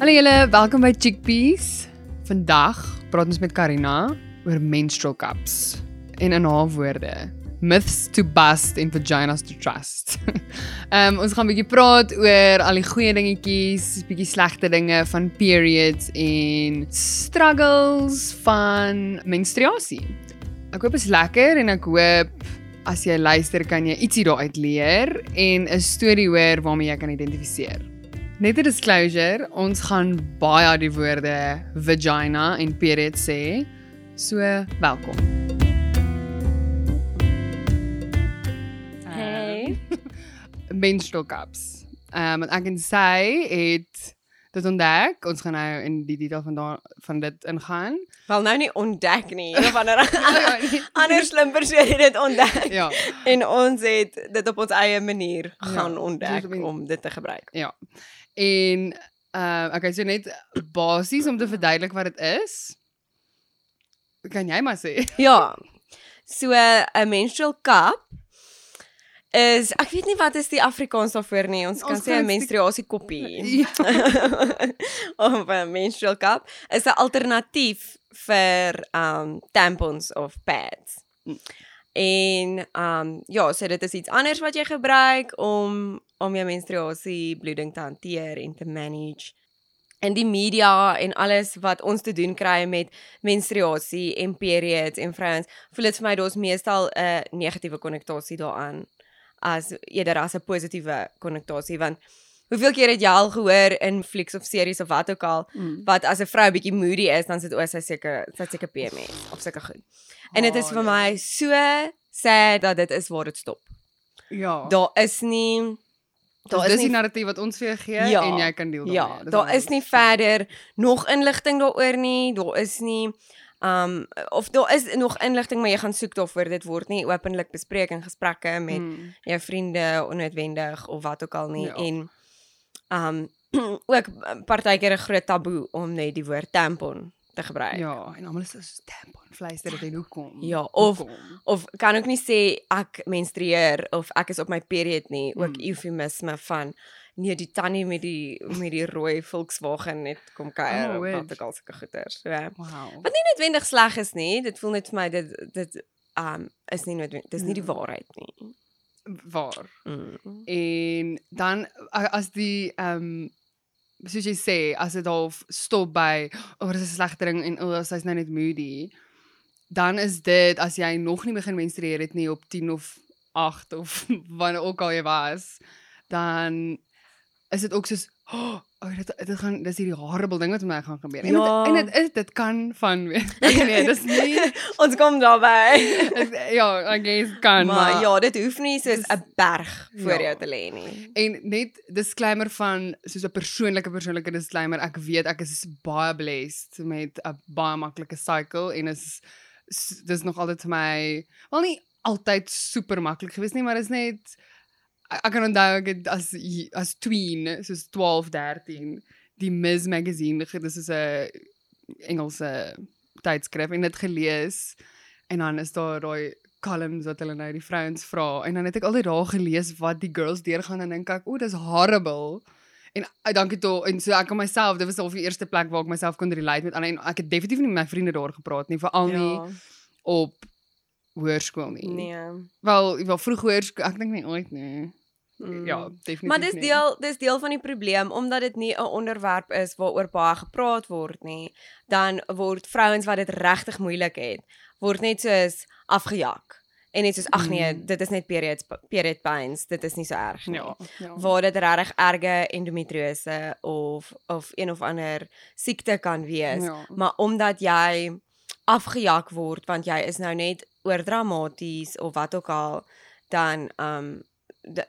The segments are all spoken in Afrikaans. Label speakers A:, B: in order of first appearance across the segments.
A: Hallo julle, welkom by Chickpeas. Vandag praat ons met Karina oor menstrual cups en in haar woorde, myths to bust and vaginas to trust. Ehm um, ons gaan 'n bietjie praat oor al die goeie dingetjies, bietjie slegte dinge van periods en struggles van menstruasie. Ek hoop dit is lekker en ek hoop as jy luister kan jy ietsie daaruit leer en 'n storie hoor waarmee jy kan identifiseer. Net 'n disclosure, ons gaan baie die woorde vagina en period sê. So, welkom.
B: Hey.
A: menstrual cups. Ehm um, ek kan sê het dit ontdek. Ons gaan nou in die detail van daar van dit ingaan.
B: Wel nou nie ontdek nie, of ander
A: ja, nee.
B: ander slim persoon het dit ontdek.
A: Ja.
B: En ons het dit op ons eie manier gaan
A: Ja,
B: ontdek om dit te gebruik.
A: Ja. En uh okay, so net basies om te verduidelik wat dit is. Kan jy maar sê?
B: Ja. So 'n menstrual cup is ek weet nie wat is die Afrikaans daarvoor nie. Ons kan
A: Ons
B: sê 'n menstruasie koppie.
A: Ja.
B: of 'n menstrual cup is 'n alternatief vir um tampons of pads.
A: Mm.
B: En um ja, so dit is iets anders wat jy gebruik om om jou menstruasie bloeding te hanteer en te manage. In die media en alles wat ons te doen kry met menstruasie en periods en vrouens, voel dit vir my daar's meestal 'n negatiewe konnotasie daaraan as eerder as 'n positiewe konnotasie want hoeveel keer het jy al gehoor in flieks of series of wat ook al
A: Mm.
B: wat as 'n vrou bietjie moody is dan sit o sy seker sy seker PMS of sulke goed. En dit is
A: Ah,
B: vir
A: ja.
B: my so sad dat dit is waar dit stop.
A: Ja.
B: Daar is nie
A: Daar is
B: is nie
A: narratief wat ons vir jou gee
B: Ja,
A: en jy kan deel daarmee.
B: Ja, daar is nie verder nog inligting daaroor nie. Daar is nie um of daar is nog inligting maar jy gaan soek daarvoor. Dit word nie openlik bespreek in gesprekke met
A: Mm.
B: jou vriende onnoodwendig of wat ook al nie
A: Ja.
B: en um ook partykeer 'n groot taboe om net die woord tampon te gebruik.
A: Ja, en almal is so tampon fluister dit en hoekom?
B: Ja, of-
A: Hoekom?
B: Of kan ook nie sê ek menstrueer of ek is op my period nie, ook
A: Mm.
B: eufemisme van nee die tannie met die met die rooi Volkswagen net kom kuier
A: Oh, weet.
B: wat ook al sulke goeters. So, wat
A: Wow.
B: nie noodwendig sleg is nie. Dit voel net vir my dit dit um is nie noodwendig dis nie die
A: Ja.
B: waarheid nie.
A: Waar?
B: Mm.
A: En dan as die ehm um, soos jy sê, as dit half stop by o, oh, dis 'n slegte ding en o, oh, sy's nou net moody, dan is dit as jy nog nie begin menstrueer het nie op 10 of 8 of wanneer ook al jy was, dan is dit ook soos oh, oh dit dit gaan dis hierdie horrible ding wat met my gaan gebeur. En
B: Ja.
A: dit, en dit is dit kan van weet. nee, dis nie
B: Ons kom daarby.
A: ja, I guess kan
B: maar,
A: maar,
B: ja, dit hoef nie soos 'n berg voor
A: Ja.
B: jou te lê nie.
A: En net disclaimer van soos 'n persoonlike persoonlike disclaimer. Ek weet ek is baie blessed met 'n baie maklike cycle en is dis nog altyd vir my wel nie altyd super maklik gewees nie, maar is net ek kan onthou ek het as as tween soos 12, 13 die Ms magazine, dis is 'n Engelse tydskrif en dit gelees en dan is daar daai columns wat hulle nou die vrouens vra en dan het ek altyd daar gelees wat die girls deurgaan en dink ek o dis horrible. En uh, dankie toe en so ek aan myself dit was al die eerste plek waar ek myself kon relate met ander en ek het definitief nie met my vriende daar gepraat nie veral nie op hoërskool nie.
B: Nee.
A: wel wel vroeg hoërskool ek dink nie ooit nie
B: Mm.
A: ja definitief
B: Maar dis
A: nie.
B: deel dis deel van die probleem omdat dit nie 'n onderwerp is waaroor baie gepraat word nie. Dan word vrouens wat dit regtig moeilik het, word net soos afgejak. En net soos ag nee,
A: Mm.
B: dit is net periods period pains, dit is nie so erg nie.
A: ja ja
B: Waar dit regtig erge endometriose of of een of ander siekte kan wees.
A: ja
B: Maar omdat jy afgejak word want jy is nou net oordramaties of wat ook al, dan um d-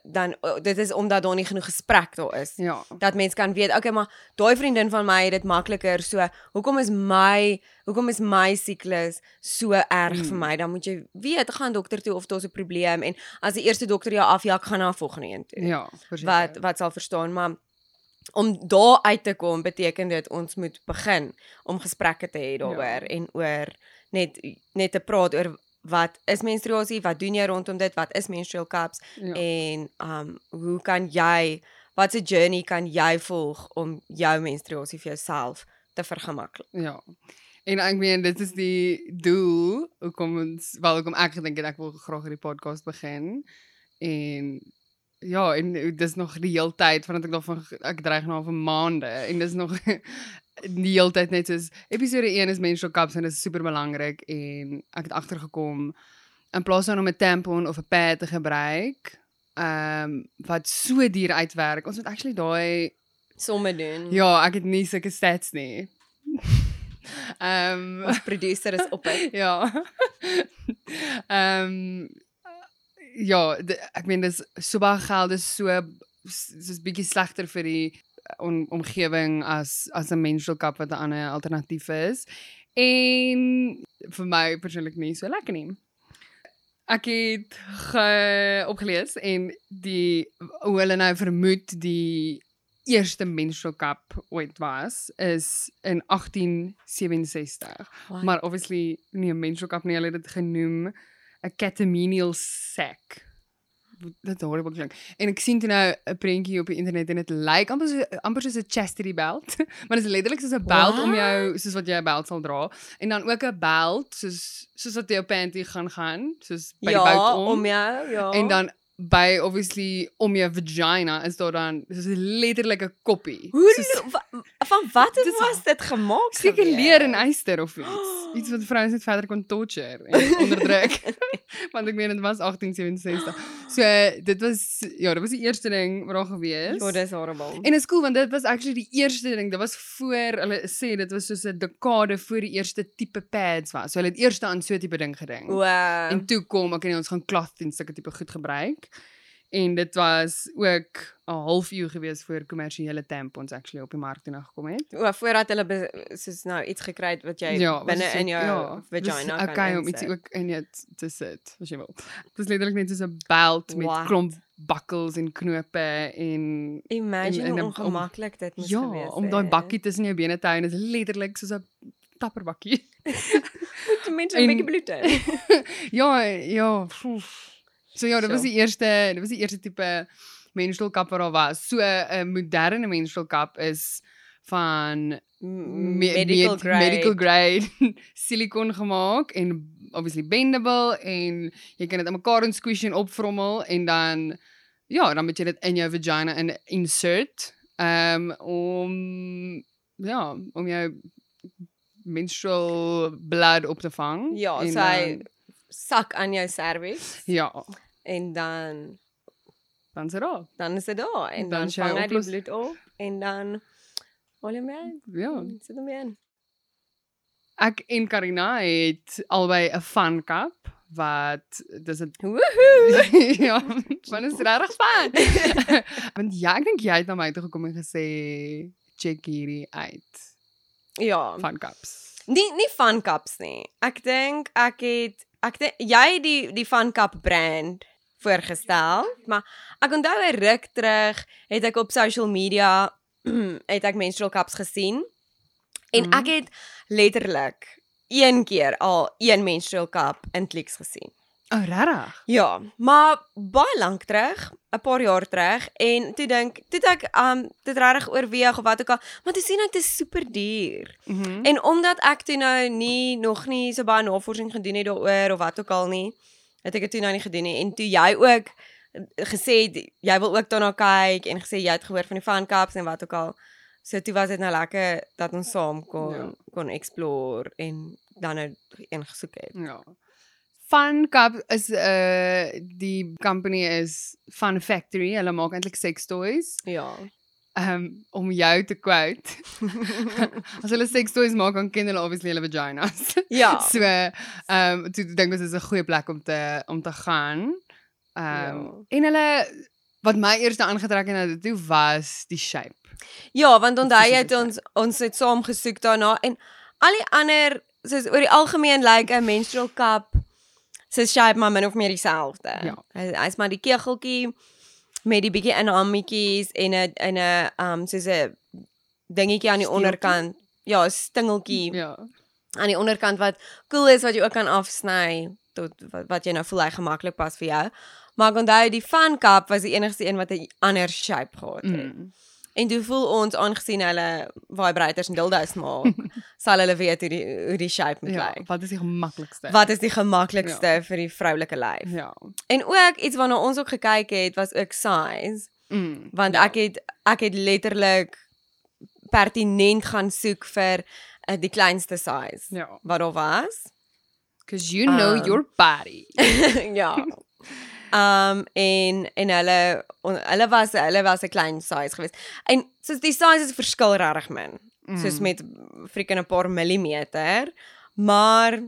B: dan o, dit is omdat daar nie genoeg gesprek daar is.
A: ja
B: Dat mens kan weet, okay, maar daai vriendin van my het dit makliker, so hoekom is my hoekom is my siklus so erg
A: Mm.
B: vir my? Dan moet jy weet, gaan dokter toe of daar's 'n probleem en as die eerste dokter jou afjak, gaan na volgende een toe
A: ja verseker.
B: wat wat sal verstaan maar om daar uit te kom beteken dit ons moet begin om gesprekke te hê daaroor
A: Ja.
B: en oor net net te praat oor wat is menstruasie, wat doen jy rondom dit, wat is menstrual cups
A: ja.
B: en um hoe kan jy wat 'n journey kan jy volg om jou menstruasie vir jouself te vergemaklik?
A: Ja. En ek meen dit is die doel hoekom ons wel hoekom ek gedink het ek wil graag hierdie podcast begin. En ja, en dis nog die hele tyd vandat ek daarvan ek dreig nou vir maande en dis nog die hele tyd net soos episode 1 is menstrual cups en dit is super belangrik en ek het agtergekom in plaas van om 'n tampon of 'n pad te gebruik, ehm um, wat so duur uitwerk. Ons moet actually daai
B: somme doen.
A: Ja, ek het nie sulke stats nie. Ehm um,
B: Ons producer is op dit.
A: ja. Ehm um, ja, ek meen dis so baie geld, dis so soos bietjie slegter vir die om, omgewing as as 'n menstrual cup wat 'n ander alternatief is. En vir my persoonlik nie so lekker nie. Ek het ge, opgelees en die hoe hulle nou vermoed die eerste menstrual cup ooit was is in 1867.
B: Wow.
A: Maar obviously nie 'n menstrual cup nie, hulle het dit genoem 'n catamenial sac. Dit hoor ek ook klink. En ek sien toe nou 'n prentjie op die internet en dit lyk amper so amper soos 'n chastity belt, maar dit is letterlik soos 'n belt om jou soos wat jy 'n belt sal dra en dan ook 'n belt soos soos wat jy op panty gaan gaan, soos by
B: ja,
A: die bout om.
B: om jou, ja.
A: En dan by obviously om jou vagina is daar dan soos letterlik 'n koppie.
B: hoe
A: Soos-
B: wa, van wat
A: Dis-
B: was dit gemaak?
A: Seker leer en yster of iets. Iets wat vrouens net verder kon torture en onderdruk. Want ek meen dit was 1867. So dit was ja, dit was die eerste ding wat daar gewees.
B: Ja, dis horrible.
A: En dit is cool want dit was actually die eerste ding. Dit was voor hulle sê dit was soos 'n dekade voor die eerste tipe pads was. So hulle het eers aan so 'n tipe ding gedink.
B: Wow.
A: En toe kom ek en ons gaan cloth en sulke tipe goed gebruik. En dit was ook 'n halfuur gewees voor kommersiële tampons actually op die mark toe nou gekom het.
B: O, voordat hulle soos nou iets gekry het wat jy
A: Ja,
B: binne in jou
A: ja,
B: vagina
A: was
B: kan
A: okay om
B: insit.
A: ook in jou te sit as jy wil. Dit was letterlik net soos 'n belt met
B: What?
A: klomp buckles en knope en
B: Imagine
A: in- in
B: hoe ongemaklik dit moes
A: ja,
B: gewees het.
A: om daai bakkie tussen jou bene te hou en dit is letterlik soos 'n tapperbakkie.
B: Moet mense
A: en-
B: 'n bietjie bloed hê.
A: ja, ja. oef. So ja, dit was
B: So.
A: die eerste, dit was die eerste tipe menstrual cup wat daar was. So 'n moderne menstrual cup is van me-
B: medical
A: med-
B: grade.
A: medical grade silikon gemaak en obviously bendable en jy kan dit aan mekaar in squish en opvrommel en dan ja, dan moet jy dit in jou vagina in insert um om ja, om jou menstrual blood op te vang.
B: Ja,
A: en
B: sy
A: dan-
B: sak aan jou cervix
A: ja,
B: en dan
A: dan is dit daar.
B: dan is dit daar en
A: Dan
B: dan, vang hy die bloed op en dan haal hom uit.
A: Ja.
B: Sit hom in.
A: Ek en Karina het albei 'n fun cup wat dis 'n ja, want is regtig fun. Want ja, ek dink jy het na my toe gekom en gesê check hierdie uit.
B: Ja.
A: Fun cups.
B: Nie nie Fun Cups nie. Ek dink ek het ek dink jy die die Fun Cup brand voorgestel, maar ek onthou 'n ruk terug het ek op social media het ek menstrual cups gesien. En
A: Mhm.
B: ek het letterlik een keer al een menstrual cup in Clicks gesien.
A: O, oh, regtig?
B: Ja, maar baie lank terug, 'n paar jaar terug en toe dink, toe ek um dit regtig oorweeg of wat ook al, maar toe sien ek dit is super duur.
A: Mm
B: En omdat ek toe nou nie nog nie so baie navorsing gedoen het daaroor of wat ook al nie, het ek dit toe nou nie gedoen nie. En toe jy ook eh, gesê jy wil ook daarna kyk en gesê jy het gehoor van die fan cups en wat ook al. So toe was dit nou lekker dat ons saam kon
A: Ja.
B: kon explore en dan nou een gesoek het.
A: Ja. Fun Cup is uh die company is Fun Factory. Hulle maak eintlik sex toys.
B: Ja.
A: Um om jou te quote. As hulle sex toys maak, dan ken hulle obviously hulle vaginas.
B: Ja.
A: So, um, toe dink ons is 'n goeie plek om te om te gaan. Um, en hulle wat my eerste aangetrek het na dit toe was die shape.
B: Ja, want onthou jy het ons ons het saam gesoek daarna en al die ander soos oor die algemeen lyk like 'n menstrual cup se shape maar min of meer dieselfde.
A: Ja.
B: Hy hy's maar die kegeltjie met die bietjie inhammetjies en 'n en 'n um soos 'n dingetjie aan die
A: Steeltjie?
B: onderkant. Ja, 'n stingeltjie
A: Ja.
B: aan die onderkant wat cool is wat jy ook kan afsny tot wat, wat jy nou voel hy gemaklik pas vir jou. Maar ek onthou die fan cup was die enigste een wat 'n ander shape gehad het.
A: Mm.
B: En toe voel ons aangesien hulle vibrators en dildos maak, sal hulle weet hoe die hoe die shape moet
A: Ja,
B: lyk.
A: wat is die gemaklikste?
B: Wat is die gemaklikste ja. vir die vroulike lyf?
A: Ja.
B: En ook iets waarna ons ook gekyk het was ook size,
A: Mm.
B: want
A: ja.
B: ek het ek het letterlik pertinent gaan soek vir uh, die kleinste size
A: Ja.
B: wat daar was.
A: Cause you know
B: Um,
A: your body.
B: ja. Um en en hulle on, hulle was hulle was 'n klein size geweest. En soos die sizes verskil regtig min. Mm. Soos met freaking 'n paar millimeter, maar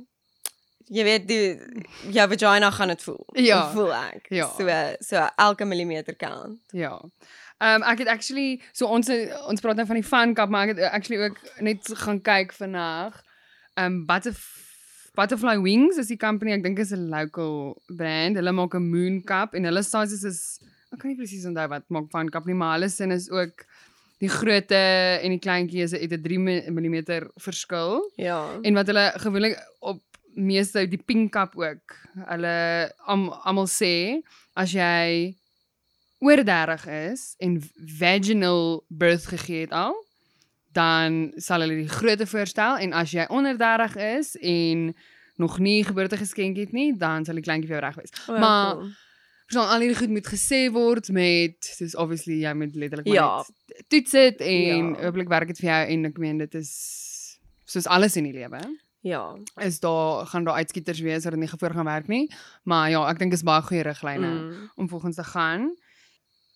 B: jy weet die jou vagina gaan dit voel.
A: Ja.
B: voel ek.
A: Ja.
B: So so elke millimeter count.
A: Ja. Ehm um, ek het actually so ons ons praat nou van die fan cup, maar ek het actually ook net gaan kyk vandag. Ehm um, Butterf Butterfly Wings is die company, ek dink is 'n local brand. Hulle maak 'n moon cup en hulle sizes is ek kan nie presies onthou wat maak fan cup nie, maar hulle sin is ook die grootte en die kleintjies het 'n 3 mm verskil.
B: Ja.
A: En wat hulle gewoonlik op meeste die pink cup ook. Hulle am, almal sê as jy oor 30 is en vaginal birth gegee het al, dan sal hulle die grootte voorstel en as jy onder 30 is en nog nie geboortegeskenk het nie, dan sal die kleintjie vir jou reg wees.
B: O,
A: maar-
B: cool.
A: Verstaan al hierdie goed moet gesê word met soos obviously jy moet letterlik maar
B: Ja.
A: net toets dit en
B: Ja.
A: hopelik werk dit vir jou en ek meen dit is soos alles in die lewe
B: ja.
A: is daar gaan daar uitskieters wees wat dit nie gevoor gaan werk nie. Maar ja, ek dink is baie goeie riglyne mm. Om volgens te gaan.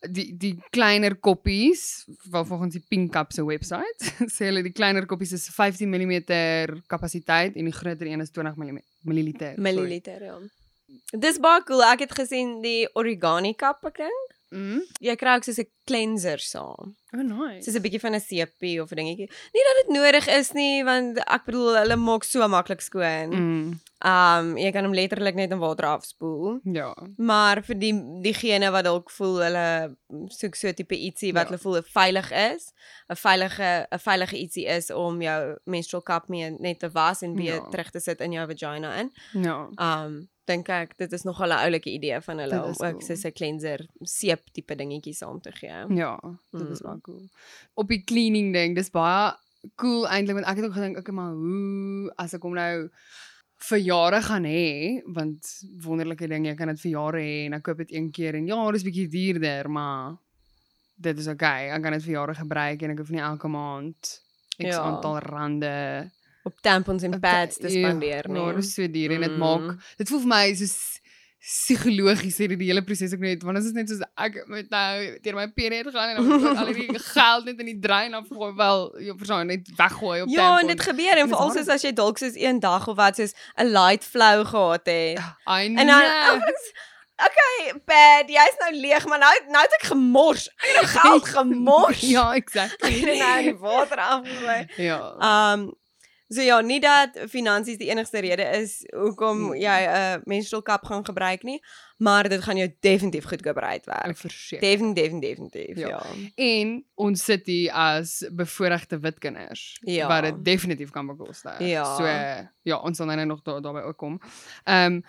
A: Die die kleiner koppies, wel volgens die Pink Cup se webwerf, sê hulle die kleiner koppies is 15 mm kapasiteit en die groter een is 20 mm milliliter. sorry.
B: Milliliter, ja. Dis baie cool. Ek het gesien die origami cup ek dink.
A: Mm.
B: Jy kry ook soos 'n cleanser saam.
A: Oh nice.
B: Soos 'n bietjie van 'n CP of 'n dingetjie. Nie dat dit nodig is nie, want ek bedoel hulle maak so maklik skoon.
A: Mm.
B: Um jy kan hom letterlik net in water afspoel.
A: Ja.
B: Maar vir die diegene wat dalk voel hulle soek so 'n tipe ietsie wat
A: Ja.
B: hulle voel veilig is, 'n veilige 'n veilige ietsie is om jou menstrual cup mee net te was en weer
A: Ja.
B: terug te sit in jou vagina in.
A: Ja.
B: Um dink ek dit is nog 'n oulike idee van hulle om
A: is
B: ook
A: cool.
B: soos 'n cleanser seep tipe dingetjie saam te gee.
A: Ja, dit is
B: Mm.
A: baie cool. Op die cleaning ding, dis baie cool eintlik want ek het ook gedink, okay, maar hoe as ek hom nou vir jare gaan hê, want wonderlike ding, jy kan dit vir jare hê en ek koop dit een keer en ja, dis bietjie duurder, maar dit is okay. Ek kan dit vir jare gebruik en ek hoef nie elke maand x
B: Ja.
A: aantal rande
B: Op tampons en pads te spandeer, nee.
A: Ja, dit is so duur en dit
B: Mm.
A: maak dit voel vir my soos psigologies hierdie die hele proses ook net want dit is net soos ek moet nou deur my period gaan en dan ek al hierdie geld net in die drein afgooi wel jy verstaan net weggooi op
B: Ja, en dit gebeur en
A: dis
B: veral soos as jy dalk soos een dag of wat soos 'n light flow gehad het.
A: I
B: En dan. Okay, pad, jy's nou leeg, maar nou nou het ek gemors. Ek het nou geld gemors.
A: ja,
B: Ek
A: exactly.
B: het nou die water afgegooi.
A: ja.
B: Um so ja, nie dat finansies die enigste rede is hoekom
A: Hmm.
B: jy 'n uh, menstrual cup gaan gebruik nie, maar dit gaan jou definitief goedkoper uitwerk.
A: verseker.
B: Definitief, definitief,
A: Ja.
B: ja.
A: En ons sit hier as bevoorregte wit kinders
B: Ja.
A: wat dit definitief kan bekostig.
B: Ja.
A: So ja, ons sal nou nog daar daarbey ook kom. Ehm um,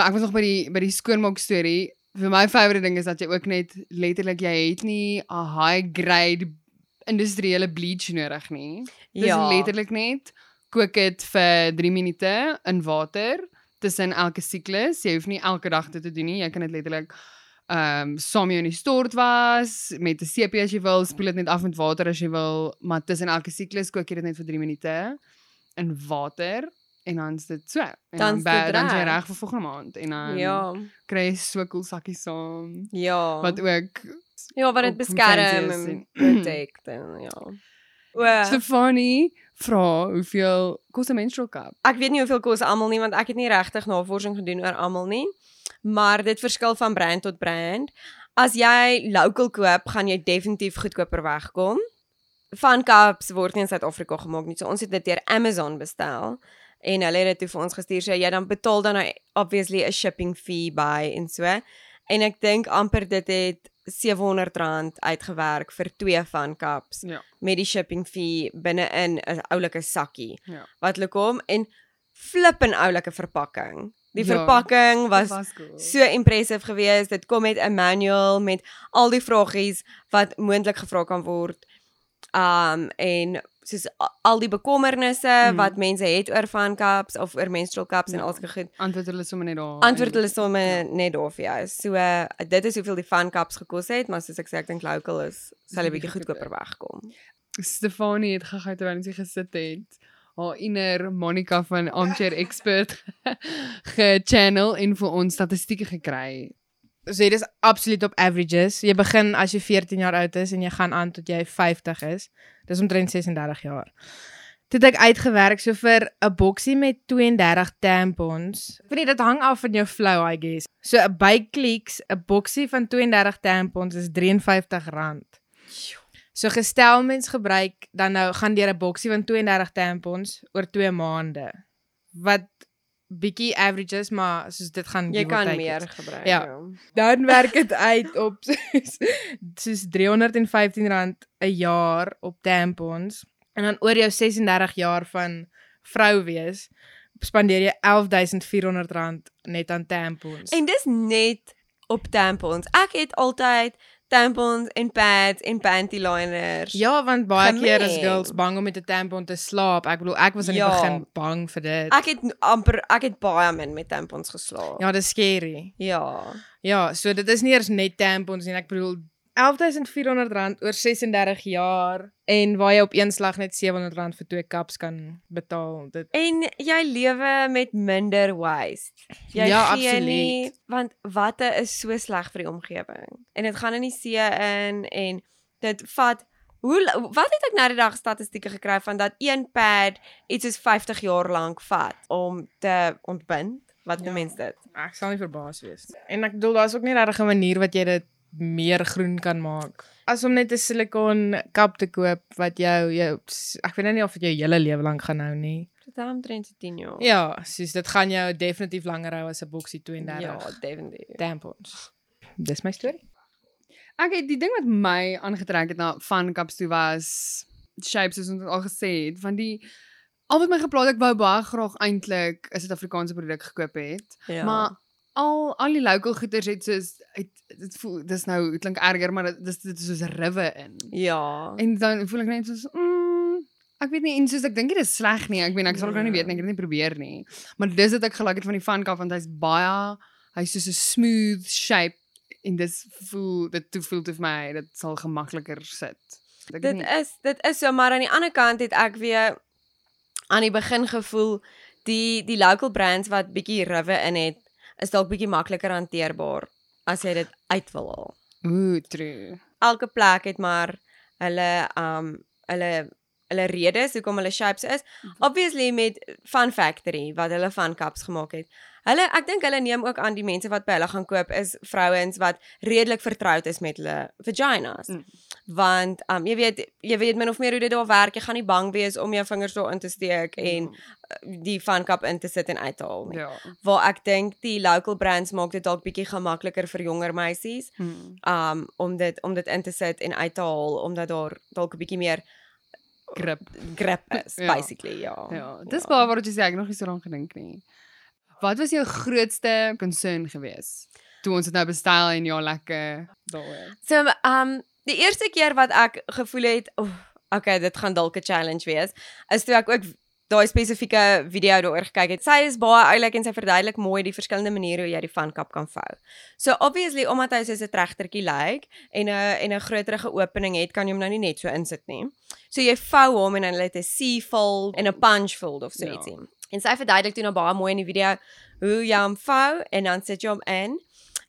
A: ek was nog by die by die skoonmaak storie. Vir my favourite ding is dat jy ook net letterlik jy het nie 'n high grade industriële bleach nodig nie. Dis
B: Ja.
A: letterlik net kook dit vir 3 minute in water tussen elke siklus. Jy hoef nie elke dag dit te doen nie. Jy kan dit letterlik ehm um, saam jou in die stort was met 'n CP as jy wil, spoel dit net af met water as jy wil, maar tussen elke siklus kook jy dit net vir 3 minute in water en dan is dit so. En
B: Dan
A: dan is jy
B: reg.
A: vir volgende maand en dan
B: Ja.
A: kry jy so cool sakkies saam
B: Ja.
A: wat ook
B: ja, wat dit beskerm en- protect en ja. O,
A: Stefanie vra hoeveel kos 'n menstrual cup?
B: ek weet nie hoeveel kos almal nie want ek het nie regtig navorsing gedoen oor almal nie. Maar dit verskil van brand tot brand. As jy local koop, gaan jy definitief goedkoper wegkom. Van cups word nie in Suid-Afrika gemaak nie. So ons het dit deur Amazon bestel en hulle het dit toe vir ons gestuur. So jy dan betaal dan nou obviously 'n shipping fee by en so. En ek dink amper dit het R700 uitgewerk vir twee van cups
A: Ja.
B: met die shipping fee binne-in 'n oulike sakkie
A: Ja.
B: wat hulle kom en flip 'n oulike verpakking. Die
A: Ja,
B: verpakking was
A: was cool.
B: so impressive geweest. Dit kom met 'n manual met al die vragies wat moontlik gevra kan word. Um en soos al die bekommernisse
A: Mm.
B: wat mense het oor van cups of oor menstrual cups ja. en alsulke goed.
A: antwoord hulle sommer net daar.
B: Antwoord hulle sommer
A: ja.
B: net daar vir jou. So uh, dit is hoeveel die van cups gekos het, maar soos ek sê ek dink local is sal 'n bietjie goedkoper wegkom.
A: Stefanie het gegaan terwyl sy gesit het. Haar inner Monica van Armchair Expert ge-channel en vir ons statistieke gekry.
C: So dit is absoluut op averages. Jy begin as jy 14 jaar oud is en jy gaan aan tot jy 50 is. Dis omtrent 36 jaar. Toe het ek uitgewerk so vir 'n boksie met 32 tampons. Ek weet nie dit hang af van jou flow I guess. So 'n bykliks, 'n boksie van 32 tampons is R53. So gestel mens gebruik dan nou gaan deur 'n boksie van 32 tampons oor 2 maande. Wat bietjie averages, maar soos dit gaan
B: Jy kan meer
C: is.
B: gebruik.
C: Ja. Dan werk dit uit op soos, soos R315 'n jaar op tampons en dan oor jou 36 jaar van vrou wees spandeer jy R11400 net aan tampons.
B: En dis net op tampons. Ek het altyd tampons en pads en panty liners.
C: ja, want baie keer is
B: gemeng.
C: girls bang om met 'n tampon te slaap. Ek bedoel ek was in die
B: Ja.
C: begin bang vir dit.
B: Ek het amper ek het baie min met tampons geslaap.
C: ja, dis scary.
B: Ja.
C: Ja, so dit is nie eers net tampons nie. Ek bedoel R11400 oor 36 jaar en waar jy op een slag net R700 vir twee cups kan betaal. Dit
B: En jy lewe met minder waste. Jy
C: Ja, absoluut.
B: nie want watte is so sleg vir die omgewing. En dit gaan in die see in en dit vat hoe wat het ek nou die dag statistieke gekry van dat een pad iets soos 50 jaar lank vat om te ontbind. Wat
C: Ja.
B: mense dit?
C: ek sal nie verbaas wees. En ek bedoel daar's ook nie regtig 'n manier wat jy dit meer groen kan maak. As om net 'n silikon kap te koop wat jou jou ek weet nou nie of dit jou hele lewe lank gaan hou nie.
B: Dit is omtrent so 10 jaar.
C: Ja, soos dit gaan jou definitief langer hou as 'n boksie 32
B: ja definitief.
C: tampons. Dis my storie.
A: Het die ding wat my aangetrek het na van Caps toe was shapes soos ons al gesê het, van die al wat my geplaas het, ek wou baie graag eintlik 'n Suid-Afrikaanse produk gekoop het.
B: Ja.
A: Maar al al die local goeders het soos het dit voel dis nou dit klink erger maar dis dit is soos riwe in.
B: ja.
A: En dan voel ek net soos mm, ek weet nie en soos ek dink dit is sleg nie. Ek weet ek sal ook nou nie weet nie, ek het dit nie probeer nie. Maar dis wat ek gelike het van die Fun Cup want hy's baie hy's soos 'n smooth shape en dis voel dit toe voel dit vir my dit sal gemakliker sit. Ek
B: Dit
A: nie.
B: is dit is so maar aan die ander kant het ek weer aan die begin gevoel die die local brands wat bietjie riwe in het is dalk bietjie makliker hanteerbaar as jy dit uit wil haal.
A: Ooh, true.
B: Elke plek het maar hulle um hulle hulle redes hoekom hulle shapes is. Obviously met Fun Factory wat hulle van cups gemaak het. Hulle ek dink hulle neem ook aan die mense wat by hulle gaan koop is vrouens wat redelik vertroud is met hulle vaginas.
A: Mm.
B: Want um jy weet jy weet min of meer hoe dit daar werk. Jy gaan nie bang wees om jou vingers daarin te steek en die fun cup in te sit en uit te haal nie.
A: ja.
B: Waar ek dink die local brands maak dit dalk bietjie gemakliker vir jonger meisies
A: Hmm.
B: um om dit om dit in te sit en uit te haal omdat daar dalk 'n bietjie meer
A: Grip.
B: grip is
A: Ja.
B: basically ja.
A: Ja, dis baie wat jy sê ek nog nie so lank gedink nie. Wat was jou grootste concern geweest toe ons dit nou bestel en ja lekker daaroor?
B: So um die eerste keer wat ek gevoel het, oh, okay, dit gaan dalk 'n challenge wees, is toe ek ook daai spesifieke video daaroor gekyk het. Sy is baie oulik en sy verduidelik mooi die verskillende maniere hoe jy die vankap kan vou. So obviously omdat hy soos 'n tregtertjie lyk en 'n en 'n groterige opening het, kan jy hom nou nie net so insit nie. So jy vou hom en dan het 'n C-fold en 'n punch fold of so
A: Ja.
B: ietsie. En sy verduidelik toe nou baie mooi in die video hoe jy hom vou en dan sit jy hom in.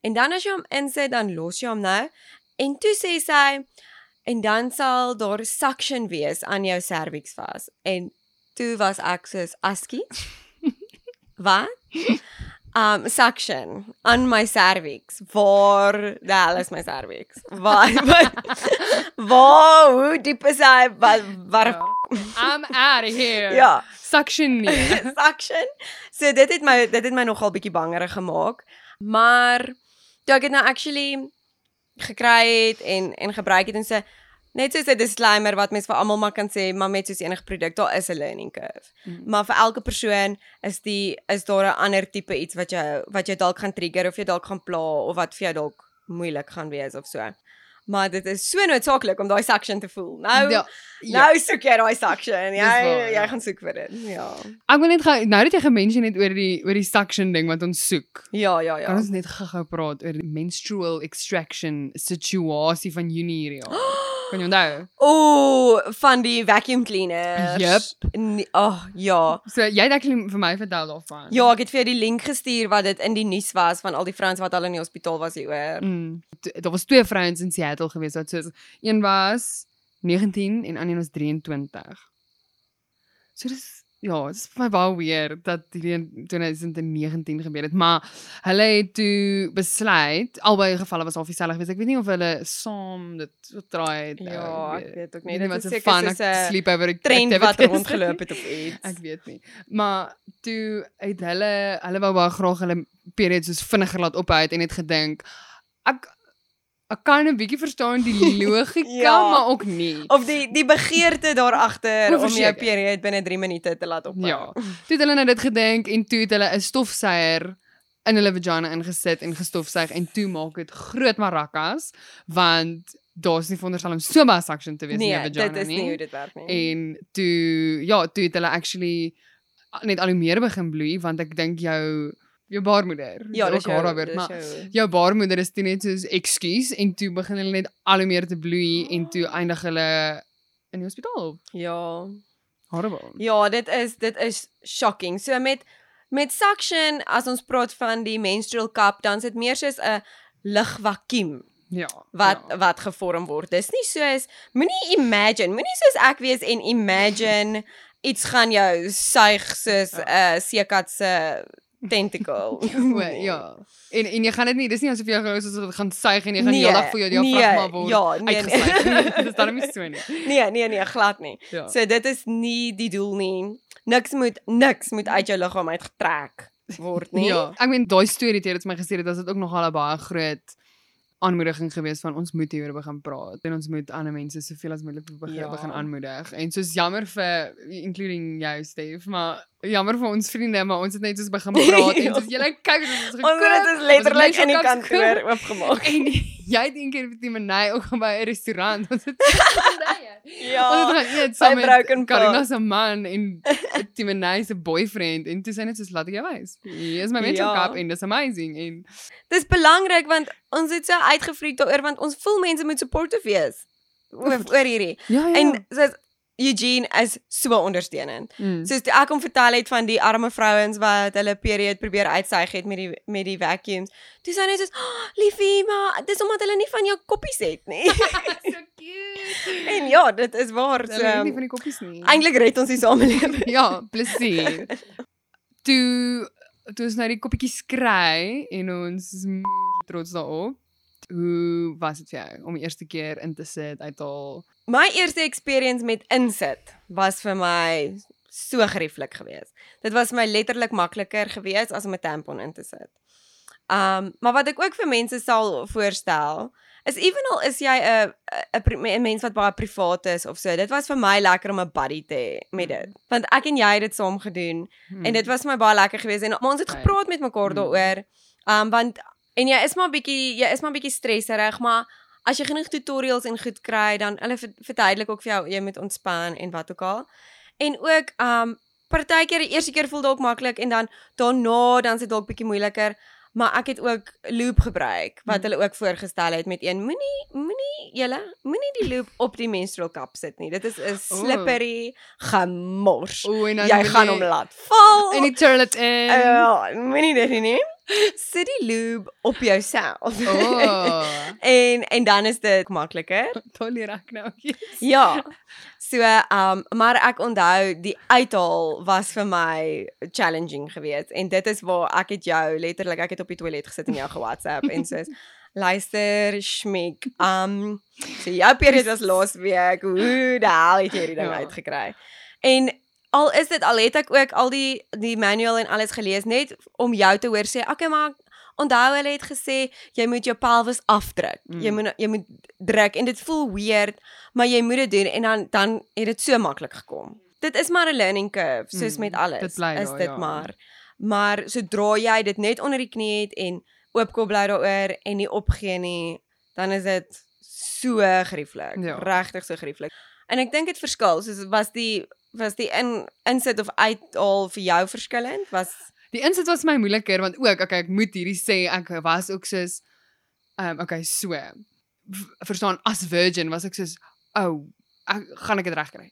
B: En dan as jy hom insit, dan los jy hom nou. En toe sê sy en dan sal daar suction wees aan jou cervix vas. En toe was ek soos askie. Wat? Um suction aan my cervix. Waar daar is my cervix. Waar wat Waar hoe diep is hy? Wat waar
A: Ja. I'm out of here.
B: ja.
A: Suction nie.
B: suction. So dit het my dit het my nogal bietjie bangerig gemaak. Maar toe ek dit nou actually gekry het en en gebruik het en so net soos 'n disclaimer wat mens vir almal maar kan sê, maar met soos enige produk, daar is 'n learning curve.
A: Mm.
B: Maar vir elke persoon is die is daar 'n ander tipe iets wat jou wat jou dalk gaan trigger of jy dalk gaan pla of wat vir jou dalk moeilik gaan wees of so. Maar dit is so noodsaaklik om daai suction te voel. Nou
A: Ja,
B: nou soek jy daai suction. Jy
A: waar,
B: jy
A: ja.
B: gaan soek vir dit. Ja.
A: Ek wil net gou nou dat jy gemention het oor die oor die suction ding wat ons soek.
B: Ja, ja, ja.
A: Kan ons net gou-gou praat oor die menstrual extraction situasie van Junie hierdie jaar? Kan jy onthou?
B: Ooh, van die vacuum cleaners. Nee, Ag, oh, ja.
A: So jy het actually vir my vertel daarvan.
B: Ja, ek het vir jou die link gestuur wat dit in die nuus was van al die vrouens wat al in die hospitaal was hieroor.
A: Mm. Daar was twee vrouens in Seattle gewees wat soos een was 19 en ander was 23. So dis ja, dit is vir my baie weird dat hierdie in 2019 gebeur het, maar hulle het toe besluit albei gevalle was half dieselfde gewees. Ek weet nie of hulle saam dit getraai het.
B: Ja,
A: ou,
B: ek weet ook nie. Dit
A: fun ek
B: 'n
A: sleep over
B: trend wat rondgeloop het of iets.
A: Ek weet nie. Maar toe het hulle hulle wou baie graag hulle periods soos vinniger laat ophou het en het gedink ek ek kan 'n bietjie verstaan die logika,
B: Ja.
A: maar ook nie.
B: Of die die begeerte daar agter om jou period binne 3 minute te laat ophou.
A: Ja. Toe het hulle nou dit gedink en toe het hulle 'n stofsuier in hulle vagina ingesit en gestofsuig en toe maak dit groot marakas want daar's nie veronderstel om so baie suction te wees in
B: Nee,
A: jou vagina
B: dit is nie
A: nie.
B: hoe dit werk nie.
A: En toe ja, toe het hulle actually net al hoe meer begin bloei want ek dink jou jou baarmoeder.
B: ja,
A: dis haar
B: dis
A: maar
B: jou.
A: jou baarmoeder is toe net soos ekskuus en toe begin hulle net al hoe meer te bloei en toe eindig hulle in die hospitaal.
B: Ja.
A: Horrible.
B: Ja, dit is dit is shocking. So met met suction as ons praat van die menstrual cup, dan is dit meer soos 'n lugvakuum
A: Ja.
B: wat
A: ja.
B: wat gevorm word. Dis nie soos moenie imagine, moenie soos ek wees en imagine iets gaan jou suig soos 'n uh, seekat se tentacle.
A: O, ja. En en jy gaan dit nie, dis nie asof jy gou soos dit gaan suig en jy gaan
B: Nee,
A: die hele dag vir jou diafragma
B: nee,
A: word.
B: ja, nee, nee.
A: uitgesuig. dis daarom nie so nie.
B: Nee, nee, nee, glad nie.
A: Ja.
B: So dit is nie die doel nie. Niks moet niks moet uit jou liggaam uitgetrek word nie.
A: Ja. Ek meen daai storie het jy dit vir my gesê dat dit ook nogal 'n baie groot aanmoediging gewees van ons moet hieroor begin praat en ons moet ander mense soveel as moontlik begin,
B: Ja.
A: begin aanmoedig. En soos jammer vir including jou Steve, maar jammer vir ons vriende, maar ons het net soos begin praat en
B: Ja.
A: soos julle kyk ons het
B: Ons het letterlik in die kantoor
A: gekoop.
B: oopgemaak.
A: En jy het een keer met die Menai ook by 'n restaurant. Ons het
B: Ja.
A: ons het gaan eet saam met. Karina se man en die Menai se boyfriend en toe sê net soos laat ek jou wys. Hier is my mental
B: Ja.
A: cup en dis amazing en
B: Dis belangrik want ons het so uitgefreek daaroor want ons voel mense moet supportive wees oor, oor hierdie.
A: ja ja.
B: En soos Eugene is so ondersteunend.
A: mm.
B: Soos ek hom vertel het van die arme vrouens wat hulle period probeer uitsuig het met die met die vacuums. Toe sê hy net soos, oh, "Liefie, maar dis omdat hulle nie van jou koppies het nie."
A: so cute.
B: en ja, dit is waar.
A: Hulle weet nie
B: So
A: van die koppies nie.
B: eintlik red ons die samelewing.
A: ja, plesier. toe toe ons nou die koppietjies kry en ons is trots daarop. Hoe was dit vir jou om die eerste keer in te sit uithaal?
B: My eerste experience met insit was vir my so gerieflik geweest. Dit was vir my letterlik makliker geweest as om 'n tampon in te sit. Um maar wat ek ook vir mense sal voorstel is ewenal is jy 'n 'n 'n mens wat baie privaat is of so. Dit was vir my lekker om 'n buddy te hê met dit. Want ek en jy het dit saam gedoen
A: Hmm.
B: en dit was vir my baie lekker geweest en ons het gepraat met mekaar
A: Hmm.
B: daaroor. Um want en jy is maar bietjie jy is maar bietjie stresserig, maar as jy genoeg tutorials en goed kry, dan hulle ver- verduidelik ook vir jou jy moet ontspan en wat ook al. En ook um partykeer die eerste keer voel dalk maklik en dan daarna dan dit dalk bietjie moeiliker. Maar ek het ook loop gebruik wat
A: Hmm.
B: hulle ook voorgestel het met een moenie moenie julle moenie die loop op die menstrual cup sit nie. Dit is 'n slippery gemors.
A: O,
B: Jy gaan hom laat val.
A: en die toilet in.
B: Ja, moenie dit nie. Sit die lube op jouself.
A: oh.
B: en en dan is dit makliker.
A: Tolie raak nou. Yes.
B: Ja. So, um maar ek onthou die uithaal was vir my challenging geweest en dit is waar ek het jou letterlik ek het op die toilet gesit en jou ge-WhatsApp en soos luister Schmik. Um so jou period was laas week. Hoe die hel het jy hierdie ding
A: Ja.
B: uitgekry? En al is dit al het ek ook al die die manual en alles gelees net om jou te hoor sê, okay maar onthou hulle het gesê jy moet jou pelvis afdruk. Mm. Jy
A: Mm.
B: moet jy moet druk en dit voel weird, maar jy moet dit doen en dan dan het dit so maklik gekom. Dit is maar 'n learning curve soos
A: Mm,
B: met alles.
A: dit bly
B: is dit
A: ja.
B: maar. Maar sodra jy dit net onder die knie het en oopkop bly daaroor en nie opgee nie, dan is dit so grieflik.
A: Ja.
B: Regtig so grieflik. En ek dink dit verskil. Soos was die was die in insit of uithaal vir jou verskillend? Was
A: Die insit was my moeiliker want ook okay, ek moet hierdie sê ek was ook soos ehm um, okay, so verstaan as virgin was ek soos ou oh, ek gaan ek dit reg kry.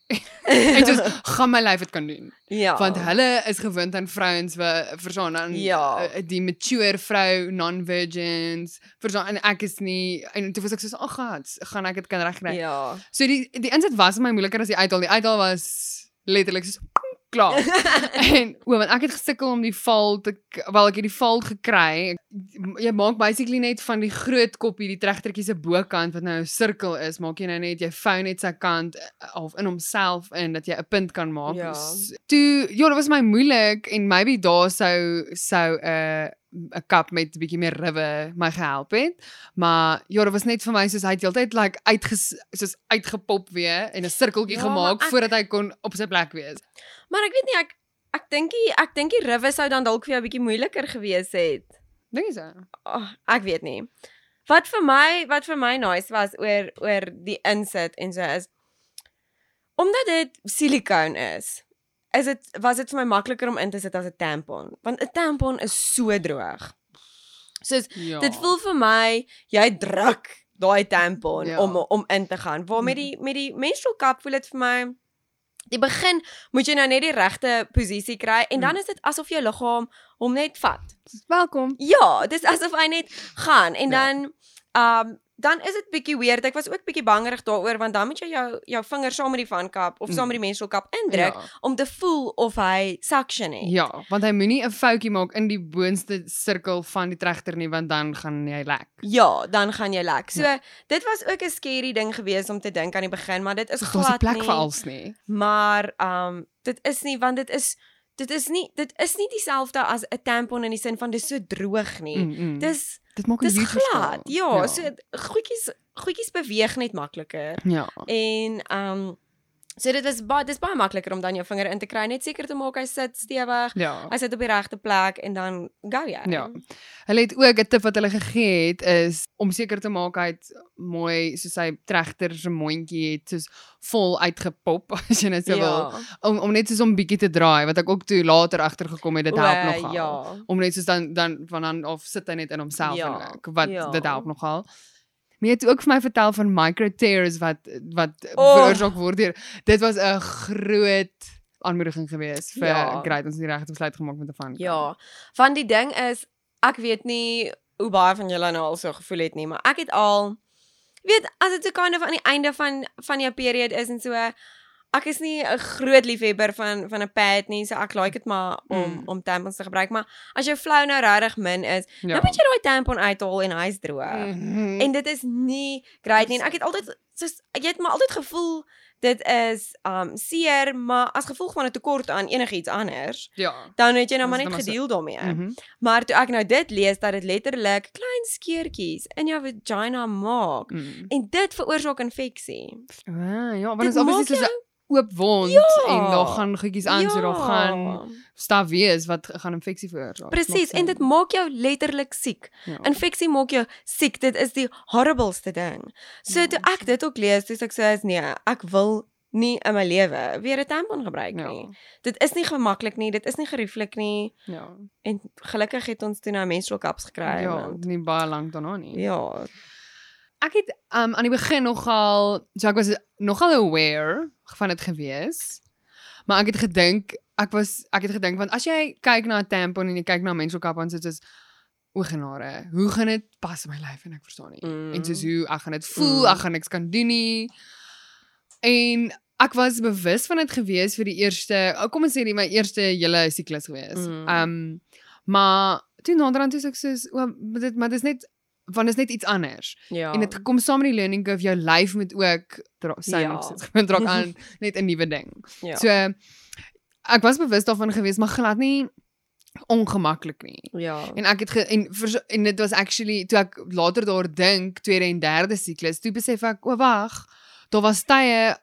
A: en soos gaan my lyf dit kan doen.
B: ja.
A: Want hulle is gewoond aan vrouens wat verstaan aan
B: Ja.
A: uh, die mature vrou non-virgins. Verstaan en ek is nie en toe was ek soos ag god, gaan ek dit kan reg kry.
B: Ja.
A: So die die insit was my moeiliker as die uithaal. Die uithaal was letterlik soos klaar. en o, want ek het gesukkel om die val te wel ek het die val gekry. Jy maak basically net van die groot koppie die tregtertjie se bokant wat nou 'n sirkel is, maak jy nou net jy vou net sy kant eh, of in homself in dat jy 'n punt kan maak.
B: Ja.
A: Toe ja, dit was my moeilik en maybe daar sou sou 'n uh, 'n kap met 'n bietjie meer riwe my gehelp het. Maar ja, dit was net vir my soos hy het heeltyd like uitges soos uitgepop weer en 'n sirkeltjie
B: Ja,
A: gemaak
B: ek-
A: voordat hy kon op sy plek wees.
B: Maar ek weet nie ek ek dink die ek dink die riwe sou dan dalk vir jou 'n bietjie moeiliker gewees het.
A: Dink jy so?
B: Oh, ek weet nie. Wat vir my wat vir my nice was oor oor die insit en so is omdat dit silikoon is. Is dit was dit vir my makliker om in te sit as 'n tampon, want 'n tampon is so droog. Soos
A: Ja.
B: dit voel vir my jy druk daai tampon
A: Ja.
B: om om in te gaan. Waar met die met die menstrual cup voel dit vir my die begin moet jy nou net die regte posisie kry en dan is dit asof jou liggaam hom net vat.
A: Welkom.
B: Ja, dis asof hy net gaan en
A: Ja.
B: dan um dan is dit bietjie weird. Ek was ook bietjie bangerig daaroor want dan moet jy jou jou vinger saam met die vankap of saam met die menstrual cup indruk
A: Ja.
B: om te voel of hy suction het.
A: Ja, want hy moenie 'n foutjie maak in die boonste sirkel van die tregter nie want dan gaan hy lek.
B: Ja, dan gaan jy lek. So dit was ook 'n scary ding geweest om te dink aan die begin, maar dit is
A: Daar's 'n
B: glad
A: plek
B: nie.
A: vir als nie.
B: Maar um dit is nie want dit is dit is nie dit is nie dieselfde as 'n tampon in die sin van dis so droog nie.
A: Mm, mm.
B: Dis
A: dit maak verskil.
B: glad. Ja, ja, so goedjies goedjies beweeg net makliker.
A: ja.
B: En um so dit is baie dis baie makliker om dan jou vinger in te kry net seker te maak hy sit stewig.
A: Ja.
B: Hy sit op die regte plek en dan go jy.
A: Ja. Hulle het ook 'n tip wat hulle gegee het is om seker te maak hy het mooi soos sy tregter se mondjie het soos vol uitgepop as jy net so wil. Om om net soos om bietjie te draai wat ek ook toe later agtergekom het dit help nogal.
B: Ja.
A: Om net soos dan dan van dan of sit hy net in homself
B: Ja,
A: en ek wat
B: ja.
A: dit help nogal. Maar jy het ook vir my vertel van micro tears wat wat
B: Oh.
A: veroorsaak word deur dit was 'n groot aanmoediging geweest vir
B: Ja.
A: great ons het die regte besluit gemaak met 'n van.
B: Ja. Van die ding is ek weet nie hoe baie van julle nou al so gevoel het nie, maar ek het al weet as dit so kind of aan die einde van van jou period is en so ek is nie 'n groot liefhebber van van 'n pad nie, so ek like dit maar om
A: Mm.
B: om tampons te gebruik, maar as jou flow nou regtig min is,
A: ja.
B: dan moet jy daai tampon uithaal en hy's droog.
A: Mhm.
B: En dit is nie great nie. En ek het altyd soos jy het maar altyd gevoel dit is um seer, maar as gevolg van 'n tekort aan enigiets anders,
A: ja.
B: dan het jy nou maar net
A: so.
B: gedeel daarmee.
A: Mhm.
B: Maar toe ek nou dit lees dat dit letterlik klein skeurtjies in jou vagina maak
A: Mm.
B: en dit veroorsaak infeksie.
A: Ah, ja, want
B: Dit
A: is obviously 'n oop wond
B: Ja.
A: en daar gaan goedjies aan, so daar gaan staf wees wat gaan infeksie veroorsaak.
B: Presies, en dit maak jou letterlik siek.
A: ja.
B: Infeksie maak jou siek. Dit is die horribleste ding. So
A: Ja.
B: toe ek dit ook lees, dis ek sê nee, ek wil nie in my lewe weer 'n tampon gebruik
A: ja.
B: nie. Dit is nie gemaklik nie, dit is nie gerieflik nie
A: Ja.
B: en gelukkig het ons toe nou menstrual cups gekry.
A: Ja,
B: want-
A: nie baie lank daarna nie.
B: ja.
A: Ek het um aan die begin nogal so ek was nogal aware van dit gewees. Maar ek het gedink ek was ek het gedink want as jy kyk na 'n tampon en jy kyk na menstrual cup sit dit o genade, hoe gaan dit pas in my lyf en ek verstaan nie.
B: Mm.
A: En soos hoe ek gaan dit voel,
B: Mm.
A: ek gaan niks kan doen nie. En ek was bewus van dit gewees vir die eerste, oh, kom ons sê die my eerste hele siklus gewees.
B: Mm.
A: Um maar toe naderhand toe ek soos o, dit maar dit is net want dit is net iets anders.
B: Ja.
A: En dit kom saam met die learning curve jou lyf moet ook dra sy
B: Ja.
A: ja. moet draak aan net 'n nuwe ding.
B: ja.
A: So ek was bewus daarvan gewees, maar glad nie ongemaklik nie.
B: Ja.
A: En ek het ge, en vers, en dit was actually toe ek later daar dink tweede en derde siklus, toe besef ek o wag, daar was tye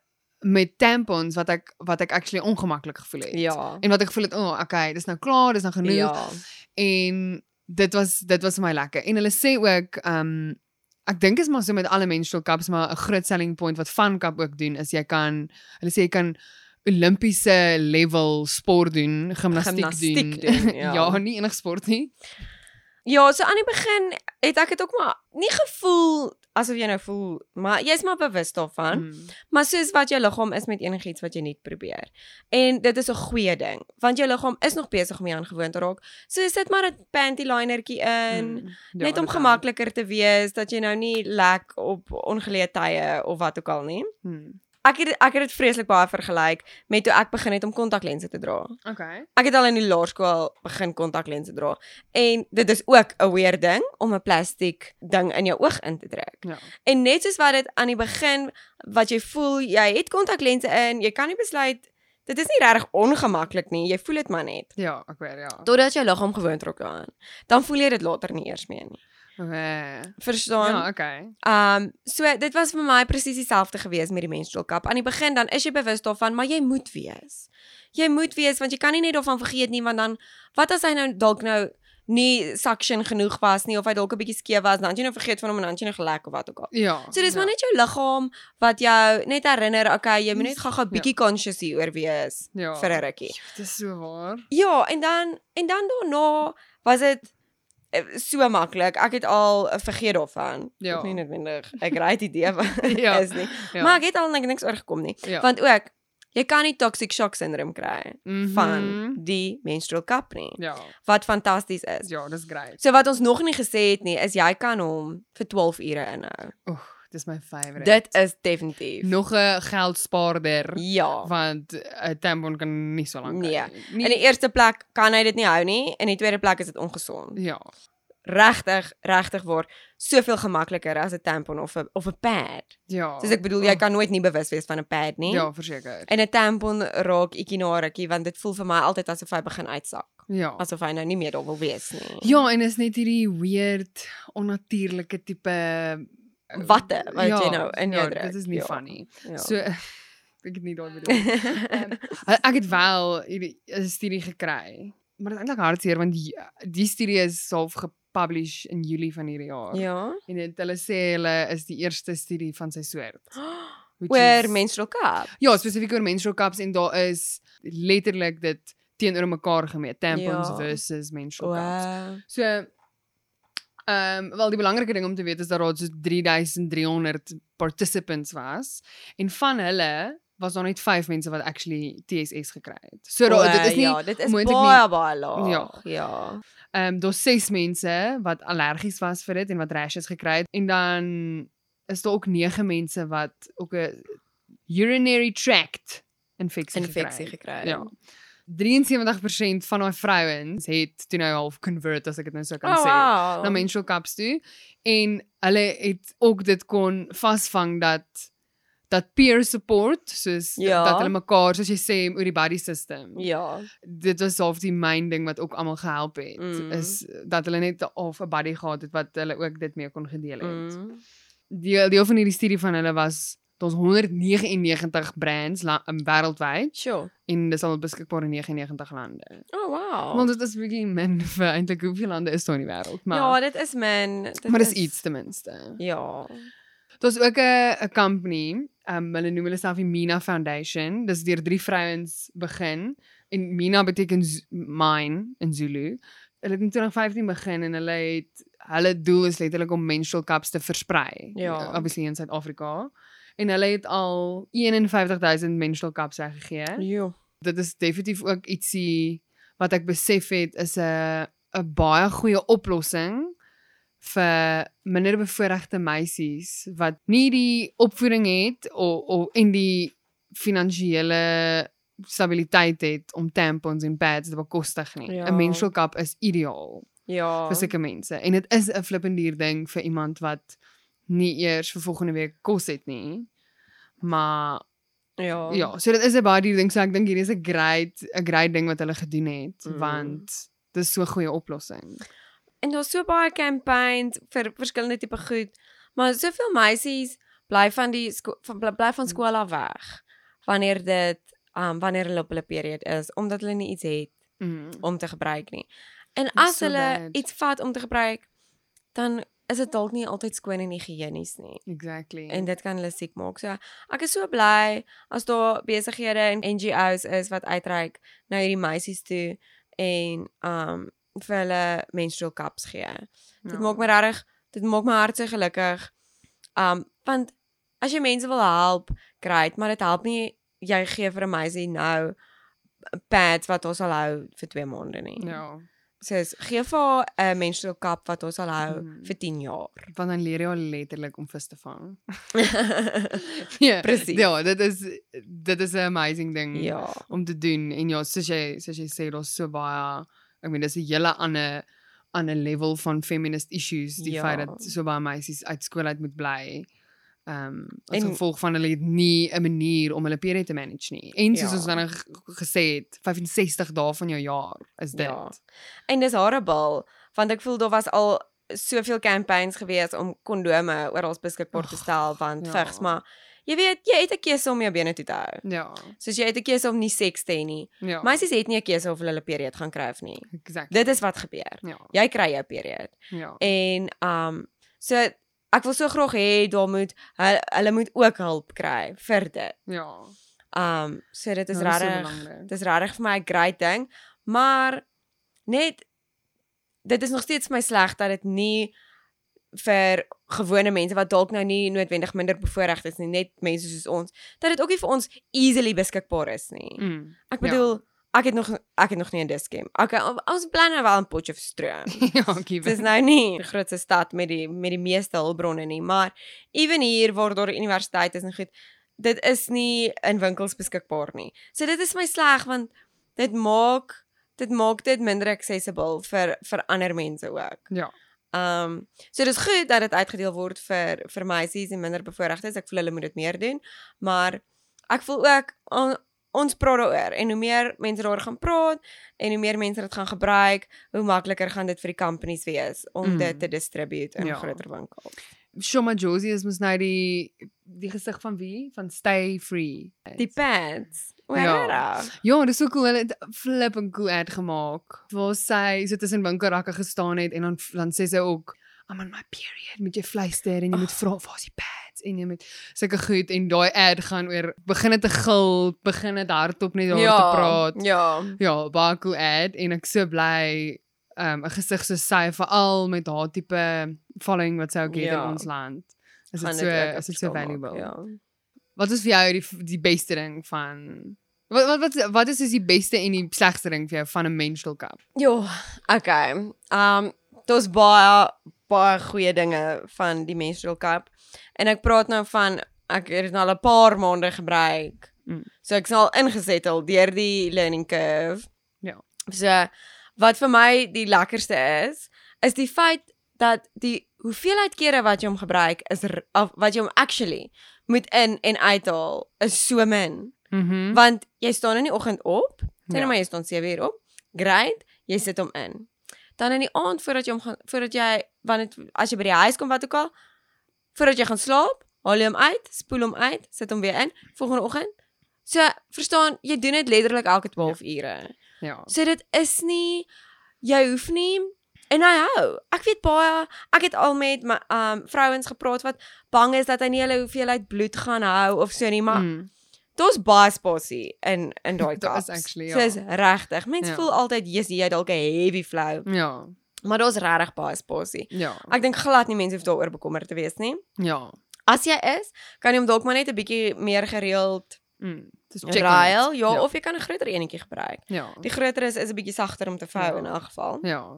A: met tampons wat ek wat ek actually ongemaklik gevoel het.
B: Ja.
A: En wat ek gevoel het, o, oh, okay, dis nou klaar, dis nou genoeg.
B: Ja.
A: En dit was dit was vir my lekker. En hulle sê ook um ek dink is maar so met alle menstrual cups maar 'n groot selling point wat Fun Cup ook doen is jy kan hulle sê jy kan Olimpiese level sport doen, gimnastiek,
B: Gimnastiek
A: doen.
B: doen, ja.
A: ja, nie enig sport nie.
B: Ja, so aan die begin het ek dit ook maar nie gevoel asof jy nou voel, maar jy's maar bewus daarvan.
A: Mm.
B: Maar soos wat jou liggaam is met enigiets wat jy nie probeer. En dit is 'n goeie ding, want jou liggaam is nog besig om hier aan gewoon te raak. So sit maar 'n panty linertjie in,
A: Mm. Ja,
B: net om gemakliker te wees dat jy nou nie lek op ongeleë tye of wat ook al nie.
A: Mm.
B: Ek het ek het dit vreeslik baie vergelyk met toe ek begin het om kontaklense te dra.
A: Okay.
B: Ek het al in die laerskool begin kontaklense dra en dit is ook 'n weird ding om 'n plastiek ding in jou oog in te trek.
A: Ja.
B: En net soos wat dit aan die begin wat jy voel, jy het kontaklense in, jy kan nie besluit dit is nie regtig ongemaklik nie, jy voel dit maar net.
A: Ja, ek weet ja.
B: Totdat jou liggaam gewoond raak daaraan. Dan voel jy dit later nie eers meer nie.
A: Okay.
B: Verstaan?
A: Ja, okay.
B: Um so dit was vir my presies dieselfde gewees met die menstrual cup. Aan die begin dan is jy bewus daarvan, maar jy moet wees. Jy moet wees want jy kan nie net daarvan vergeet nie want dan wat as hy nou dalk nou nie suction genoeg was nie of hy dalk 'n bietjie skeef was, dan het jy nou vergeet van hom en dan het jy nou gelek of wat ook al.
A: Ja.
B: So dis
A: ja.
B: maar net jou liggaam wat jou net herinner, okay, jy moet net gou-gou
A: Ja.
B: bietjie conscious hieroor wees
A: ja.
B: vir 'n rukkie.
A: Dit is so waar.
B: Ja, en dan en dan daarna was dit so maklik. Ek het al eh, vergeet daarvan.
A: Ja.
B: Ook nie noodwendig 'n great idee wat
A: Ja.
B: is nie.
A: Ja.
B: Maar ek het al niks oorgekom nie.
A: Ja.
B: Want ook jy kan nie toxic shock syndroom kry
A: Mhm.
B: van die menstrual cup nie.
A: Ja.
B: Wat fantasties is.
A: Ja, dis great.
B: So wat ons nog nie gesê het nie is jy kan hom vir 12 ure inhou.
A: Oeg, dis my favourite.
B: Dit is definitief.
A: nog 'n geldspaarder
B: Ja.
A: want 'n tampon kan nie so lank
B: Nee.
A: hou nie.
B: In die eerste plek kan hy dit nie hou nie, in die tweede plek is dit ongesond.
A: ja.
B: Regtig, regtig waar soveel gemakliker as 'n tampon of 'n of 'n pad.
A: Ja.
B: Soos ek bedoel, jy kan nooit nie bewus wees van 'n pad nie.
A: Ja, verseker.
B: En 'n tampon raak ikkie na rukkie want dit voel vir my altyd asof hy begin uitsak,
A: Ja.
B: asof hy nou nie meer daar wil wees nie.
A: Ja, en is net hierdie weird onnatuurlike tipe
B: Watte wat jy nou in jou
A: ja,
B: druk.
A: Dit is nie
B: Ja.
A: funny.
B: Ja.
A: So ek het nie daai bedoel. Ehm, ek het wel hierdie 'n studie gekry. Maar dit is eintlik hartseer want die, die studie is half gepublish in Julie van hierdie jaar.
B: ja.
A: En dit hulle sê hulle is die eerste studie van sy soort.
B: Oor
A: is-
B: menstrual cup.
A: Ja, spesifiek oor menstrual cups en daar is letterlik dit teenoor mekaar gemeet, tampons
B: Ja.
A: versus menstrual cups.
B: Wow.
A: So ehm um, wel die belangrike ding om te weet is dat daar so 3300 participants was en van hulle was daar net 5 mense wat actually TSS gekry het. So daar dit is nie
B: ja, dit is baie baie laag.
A: Ja.
B: Ja.
A: ehm um, daar's 6 mense wat allergies was vir dit en wat rashes gekry het en dan is daar ook 9 mense wat ook 'n urinary tract infeksie
B: Infeksie
A: gekry het.
B: gekry.
A: Ja. 73% van daai vrouens het toe nou half convert as ek dit nou sou kan
B: Oh,
A: sê
B: wow.
A: na menstrual cups toe en hulle het ook dit kon vasvang dat dat peer support soos
B: Ja.
A: dat hulle mekaar soos jy sê oor die body system.
B: Ja.
A: Dit was half die main ding wat ook almal gehelp het
B: Mm.
A: is dat hulle net half 'n buddy gehad het wat hulle ook dit mee kon gedeel het.
B: Mm.
A: Deel deel van hierdie studie van hulle was ons 199 brands um, wêreldwyd
B: Sure.
A: en dis al beskikbaar in 99 lande.
B: Oh wow.
A: Want dit is bietjie min vir eintlik hoeveel lande is daar in die wêreld, maar
B: ja, dit is min. Dit
A: maar dis iets ten minste.
B: Ja.
A: Daar's ook 'n 'n company, um hulle noem hulle self die Mina Foundation. Dis deur drie vrouens begin en Mina beteken mine in Zulu. Hulle het in 2015 begin en hulle het hulle doel is letterlik om menstrual cups te versprei.
B: Ja.
A: Obviously in Suid-Afrika. En hulle het al 51000 menstrual cups weggegee.
B: Jo.
A: Dit is definitief ook ietsie wat ek besef het is 'n 'n baie goeie oplossing vir minderbevoorregte meisies wat nie die opvoeding het of of en die finansiële stabiliteit het om tampons en pads te bekostig nie. 'n
B: Ja.
A: Menstrual cup is ideaal
B: Ja.
A: vir sulke mense en dit is 'n flippendier ding vir iemand wat nie eers vir volgende week kos het nie. Maar
B: Ja.
A: Ja, so dit is 'n baie duur ding, so ek dink hierdie is 'n great 'n great ding wat hulle gedoen het
B: Mm.
A: want Dis so 'n goeie oplossing.
B: En daar's so baie campaigns vir verskillende tipe goed, maar soveel meisies bly van die van bly van skool af weg wanneer dit um wanneer hulle op hulle period is omdat hulle nie iets het
A: Mm.
B: om te gebruik nie. En as
A: so
B: hulle
A: bad.
B: iets vat om te gebruik, dan is dit dalk nie altyd skoon en higiënies nie.
A: Exactly.
B: En dit kan hulle siek maak. So ek is so bly as daar besighede en NGO's is wat uitreik na hierdie meisies toe en um vir hulle menstrual cups gee. Dit
A: Ja.
B: maak my regtig dit maak my hart so gelukkig. Um want as jy mense wil help, dit, maar dit help nie jy gee vir 'n meisie nou pads wat ons sal hou vir 2 maande nie.
A: Ja.
B: Soos gee vir haar 'n menstrual cup wat ons sal hou
A: Mhm.
B: vir 10 jaar.
A: Want dan leer jy haar letterlik om vis te vang. ja.
B: Presies.
A: Ja, dit is dit is 'n amazing ding
B: ja.
A: om te doen en ja, soos jy soos jy sê daar's so baie ek meen dis 'n hele ander ander level van feminist issues die
B: Ja.
A: feit dat so baie meisies uit skool uit moet bly. Ehm um, as
B: En-
A: gevolg van hulle het nie 'n manier om hulle period te manage nie. En soos
B: Ja.
A: ons dan gesê het, 65 dae van jou jaar is dit.
B: Ja. En dis horrible want ek voel daar was al soveel campaigns gewees om kondome oral beskikbaar te stel want
A: ja.
B: vigs maar jy weet jy het 'n keuse om jou bene toe te hou.
A: Ja.
B: Soos jy het 'n keuse om nie seks te hê nie.
A: Ja.
B: Meisies het nie 'n keuse of hulle hulle period gaan kry of nie.
A: exactly.
B: Dit is wat gebeur.
A: ja.
B: Jy kry jou period.
A: Ja.
B: En um so ek wil so graag hê daar moet hulle, hulle moet ook hulp kry vir dit.
A: Ja.
B: Um so dit is
A: Ja, so
B: regtig
A: belangrik.
B: dis regtig vir my 'n great ding, maar net dit is nog steeds vir my sleg dat dit nie vir gewone mense wat dalk nou nie noodwendig minder bevoorreg is nie, net mense soos ons, dat dit ook nie vir ons easily beskikbaar is nie.
A: Mm.
B: Ek
A: ja.
B: Ek het nog ek het nog nie 'n diskem. Okay, ons plan nou wel 'n potjie vir stroom.
A: ja,
B: Dit
A: giewe.
B: is nou nie die grootste stad met die met die meeste hulpbronne nie, maar ewen hier waar daar 'n universiteit is en goed, dit is nie in winkels beskikbaar nie. So dit is my sleg want dit maak dit maak dit minder accessible vir vir ander mense ook.
A: Ja.
B: Um so dis goed dat dit uitgedeel word vir vir meisies en minder bevoorregtes. Ek voel hulle moet dit meer doen, maar ek voel ook on, ons praat daaroor en hoe meer mense daaroor gaan praat en hoe meer mense dit gaan gebruik, hoe makliker gaan dit vir die companies wees om
A: Mm.
B: dit te distribute in
A: Ja.
B: groter winkels.
A: Shoma Josie is mos nou die die gesig van wie? Van Stay Free.
B: Die pads.
A: Ja.
B: Ja.
A: Ja, dis so cool. Hulle het flip en cool ad gemaak. Waar sy so tussen winkelrakke gestaan het en dan dan sê sy ook I'm on my period. Moet jy fluister en jy moet vra waar is die pads en jy moet sulke goed en daai ad gaan oor begin dit te gil, begin dit hardop net daar te praat.
B: Ja.
A: Ja, baie cool ad en ek so bly um 'n gesig so sy veral met haar tipe following wat sy ook het
B: Ja.
A: in ons land. Is dit so
B: dit
A: is dit so
B: maak,
A: valuable?
B: Ja.
A: Wat is vir jou die die beste ding van wat wat wat, wat is is die beste en die slegste ding vir jou van 'n menstrual cup?
B: Jo, okay. Um daar's baie baie goeie dinge van die menstrual cup. En ek praat nou van ek het dit nou al 'n paar maande gebruik.
A: Mm.
B: So ek's al ingesettel deur die learning curve.
A: Ja.
B: So wat vir my die lekkerste is, is die feit dat die hoeveelheid kere wat jy hom gebruik is of wat jy hom actually moet in en uithaal is so min.
A: Mhm.
B: Want jy staan in die oggend op, sê
A: Ja.
B: nou maar jy staan 7 uur op. Great, jy sit hom in. Dan in die aand voordat jy hom gaan voordat jy wanneer as jy by die huis kom wat ook al, voordat jy gaan slaap, haal jy hom uit, spoel hom uit, sit hom weer in volgende oggend. So, verstaan, jy doen dit letterlik elke 12 ure.
A: Ja.
B: So dit is nie jy hoef nie en hy hou. Ek weet baie, ek het al met my um vrouens gepraat wat bang is dat hy nie hulle hoeveelheid bloed gaan hou of so nie, maar
A: Mm.
B: Daar's baie spasie in in daai
A: Daar
B: kaps.
A: is actually,
B: So
A: ja.
B: is regtig. Mense
A: Ja.
B: voel altyd jy's jy dalk 'n heavy flow,
A: Ja.
B: Maar daar's regtig baie spasie.
A: Ja.
B: Ek dink glad nie mense hoef daaroor bekommerd te wees nie.
A: Ja.
B: As jy is, kan jy hom dalk maar net 'n bietjie meer gereeld
A: Mm. Dis check it.
B: ja,
A: Ja.
B: of jy kan 'n groter enetjie gebruik.
A: Ja.
B: Die groter is is 'n bietjie sagter om te vou
A: Ja.
B: in elk geval.
A: Ja.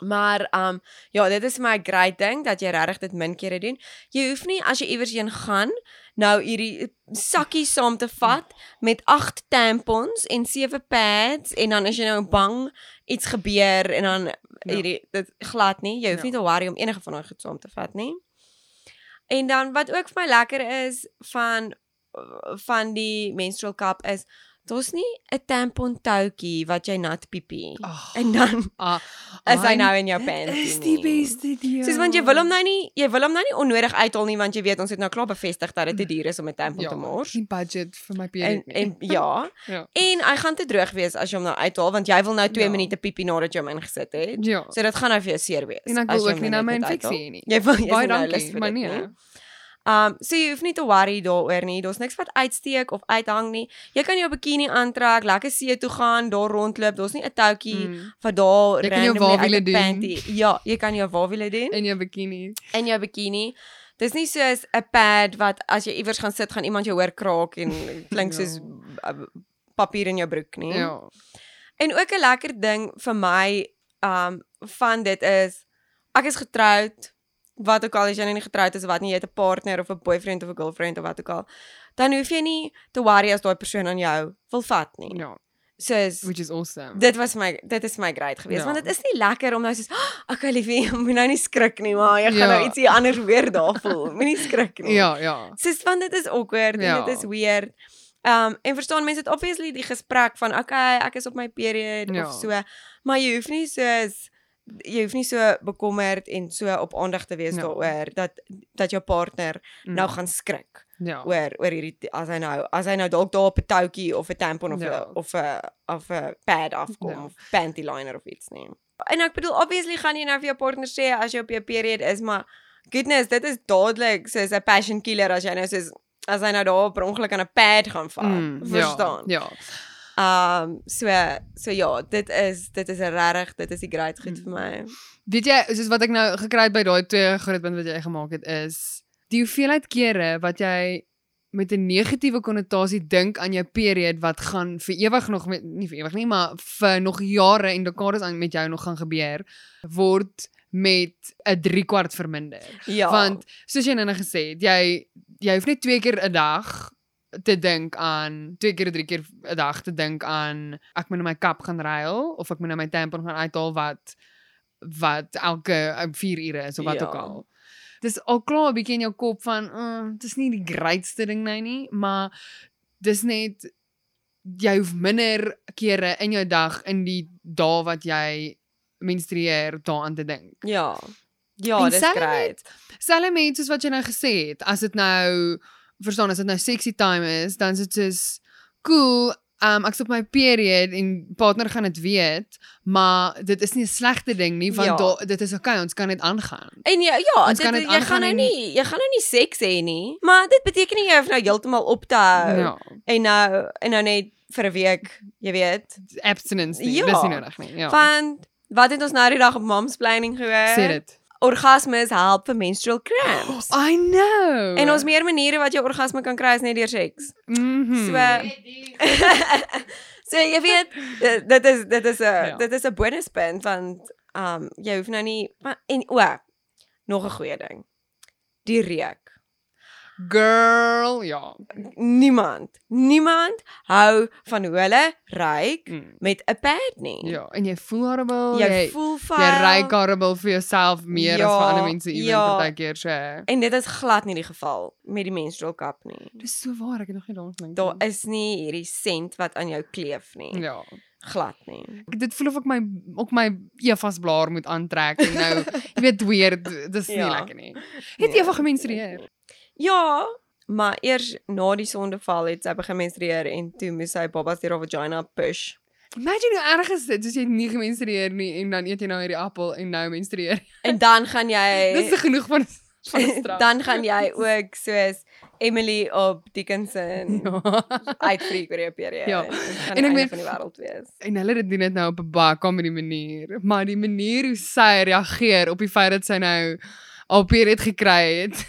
B: Maar um ja, dit is my great ding dat jy regtig dit min kere doen. Jy hoef nie as jy iewers heen gaan nou hierdie sakkie saam te vat met 8 tampons en 7 pads en dan as jy nou bang iets gebeur en dan
A: Ja.
B: hierdie dit glad nie. Jy hoef
A: Ja.
B: nie te worry om enige van daai goed saam te vat nie. En dan wat ook vir my lekker is van van die menstrual cup is daar's nie 'n tampon toutjie wat jy nat piepie.
A: Oh,
B: En dan
A: ah,
B: is hy nou in jou panty.
A: Dis die beste idee.
B: Soos want jy wil hom nou nie jy wil hom nou nie onnodig uithaal nie want jy weet ons het nou klaar bevestig dat dit te duur is om 'n tampon
A: ja,
B: te mors.
A: Nie budget vir my
B: En
A: period nie.
B: en ja,
A: ja.
B: en hy gaan te droog wees as jy hom nou uithaal want jy wil nou 2
A: Ja.
B: minute piepie nadat jy hom ingesit het.
A: Ja.
B: So dit gaan nou vir jou seer wees.
A: En ek wil ook nie
B: net
A: nou my infeksie hê nie.
B: Jy wil jy
A: Baie
B: nie nou
A: dankie,
B: vir
A: maar nee.
B: nie. Um so jy hoef nie te worry daaroor nie. Daar's niks wat uitsteek of uithang nie. Jy kan jou bikini aantrek, lekker see toe gaan, daar rondloop. Daar's nie 'n toutjie
A: Mm.
B: wat daar
A: Jy kan jou
B: randomly uit
A: wawiele doen.
B: panty. Ja, jy kan jou wawiele doen
A: In jou bikini.
B: in jou bikini. Dis nie soos 'n pad wat as jy iewers gaan sit, gaan iemand jou hoor kraak en klink
A: Ja.
B: soos uh, papier in jou broek nie.
A: Ja.
B: En ook 'n lekker ding vir my um van dit is ek is getroud. Wat ook al as jy nou nie getroud is of wat nie, jy het 'n partner of 'n boyfriend of 'n girlfriend of wat ook al. Dan hoef jy nie te worry as daai persoon aan jou wil vat nie.
A: Ja,
B: Soos
A: which is awesome.
B: dit was my dit is my great geweest
A: Ja.
B: want dit is nie lekker om nou soos "Ah, okay liefie, moet nou nie skrik nie, maar jy gaan
A: Ja.
B: nou ietsie anders weer daar voel. Moenie skrik nie.
A: Ja, ja.
B: Soos want dit is awkward
A: Ja.
B: en dit is weird. Um en verstaan mense dit obviously die gesprek van okay, ek is op my period
A: Ja.
B: of so, maar jy hoef nie soos jy hoef nie so bekommerd en so op aandag te wees
A: Ja.
B: daaroor dat dat jou partner
A: Mm.
B: nou gaan skrik
A: Ja.
B: oor oor hierdie as hy nou as hy nou dalk daar op 'n toutjie of 'n tampon of 'n
A: Ja.
B: of 'n of 'n pad afkom
A: Ja.
B: of panty liner of iets nie. En ek bedoel obviously gaan jy nou vir jou partner sê as jy op jou period is, maar goodness, dit is dadelik soos 'n passion killer as jy nou soos as hy nou daar per ongeluk aan 'n pad gaan val.
A: Mm,
B: verstaan?
A: Ja.
B: Um so so ja, dit is dit is regtig, dit is die great goed vir my.
A: Weet jy, soos wat ek nou gekry het by daai twee groot punt wat jy gemaak het is die hoeveelheid kere wat jy met 'n negatiewe konnotasie dink aan jou period wat gaan vir ewig nog met nie vir ewig nie, maar vir nog jare en dekades aan met jou nog gaan gebeur word met 'n 3 kwart verminder.
B: Ja.
A: Want soos jy nou gesê het, jy jy hoef net twee keer 'n dag te dink aan twee keer drie keer 'n dag te dink aan ek moet nou my kap gaan ruil of ek moet nou my tampon gaan uithaal wat wat elke 4 ure is of wat
B: Ja.
A: ook al. Dis al klaar 'n bietjie in jou kop van, uh, dis nie die grootste ding nou nie, maar dis net jy hoef minder kere in jou dag in die dae wat jy menstrueer daaraan te dink.
B: ja. Ja, dis great.
A: Selfe mense soos wat jy nou gesê het, as dit nou verstaan as dit nou sexy time is, dan is dit soos cool. Um ek's op my period en partner gaan dit weet, maar dit is nie 'n slegte ding nie want
B: Ja.
A: daar dit is okay, ons kan dit aangaan.
B: En ja, ja,
A: Ons
B: dit,
A: kan dit
B: jy gaan nou nie jy gaan nou nie seks hê nie, maar dit beteken nie jy hoef nou heeltemal op te hou
A: Ja,
B: en nou en nou net vir 'n week, jy weet.
A: abstinence nie,
B: Ja.
A: dis nie nodig nie. Ja.
B: Want wat het ons nou die dag op mom's planning gehoor?
A: Sê dit.
B: Orgasmes help vir menstrual cramps.
A: I know.
B: En ons meer maniere wat jy orgasme kan kry is net deur seks.
A: Mhm.
B: So So jy weet dit- dit is dit is 'n
A: Ja.
B: dit is 'n bonuspunt want um jy hoef nou nie en o nog 'n goeie ding. Die reuk.
A: Girl, ja.
B: Niemand, niemand hou van hoe hulle ruik
A: Mm.
B: met 'n pad nie.
A: Ja, en jy voel horrible.
B: Jy
A: jy
B: voel
A: jy
B: vuil.
A: ry horrible vir jouself meer as vir
B: Ja,
A: ander mense ewen
B: ja.
A: partykeer so.
B: En dit is glad nie die geval met die menstrual cup nie.
A: Dis so waar, ek het nog nie daaraan gedink.
B: Daar
A: nie.
B: is nie hierdie sent wat aan jou kleef nie.
A: Ja.
B: Glad nie.
A: Ek- Dit voel of ek my ook my Evas blaar moet aantrek en nou, jy weet weird, dis nie
B: Ja.
A: lekker nie. Het
B: Nee.
A: Eva gemenstrueer?
B: Ja, maar eers na die sondeval het sy begin menstrueer en toe moes sy babas deur haar vagina push.
A: Imagine hoe erg is dit as jy nie gemenstrueer nie en dan eet jy nou hierdie appel en nou menstrueer.
B: En dan gaan jy
A: Dis genoeg van van 'n straf.
B: dan gaan jy ook soos Emily op Dickinson
A: ja.
B: uitfreak oor jou periode.
A: Ja.
B: En
A: En ek meen-
B: van die wêreld wees.
A: En hulle dit doen dit nou op 'n baie comedy manier, maar die manier hoe sy reageer op die feit dat sy nou al period gekry het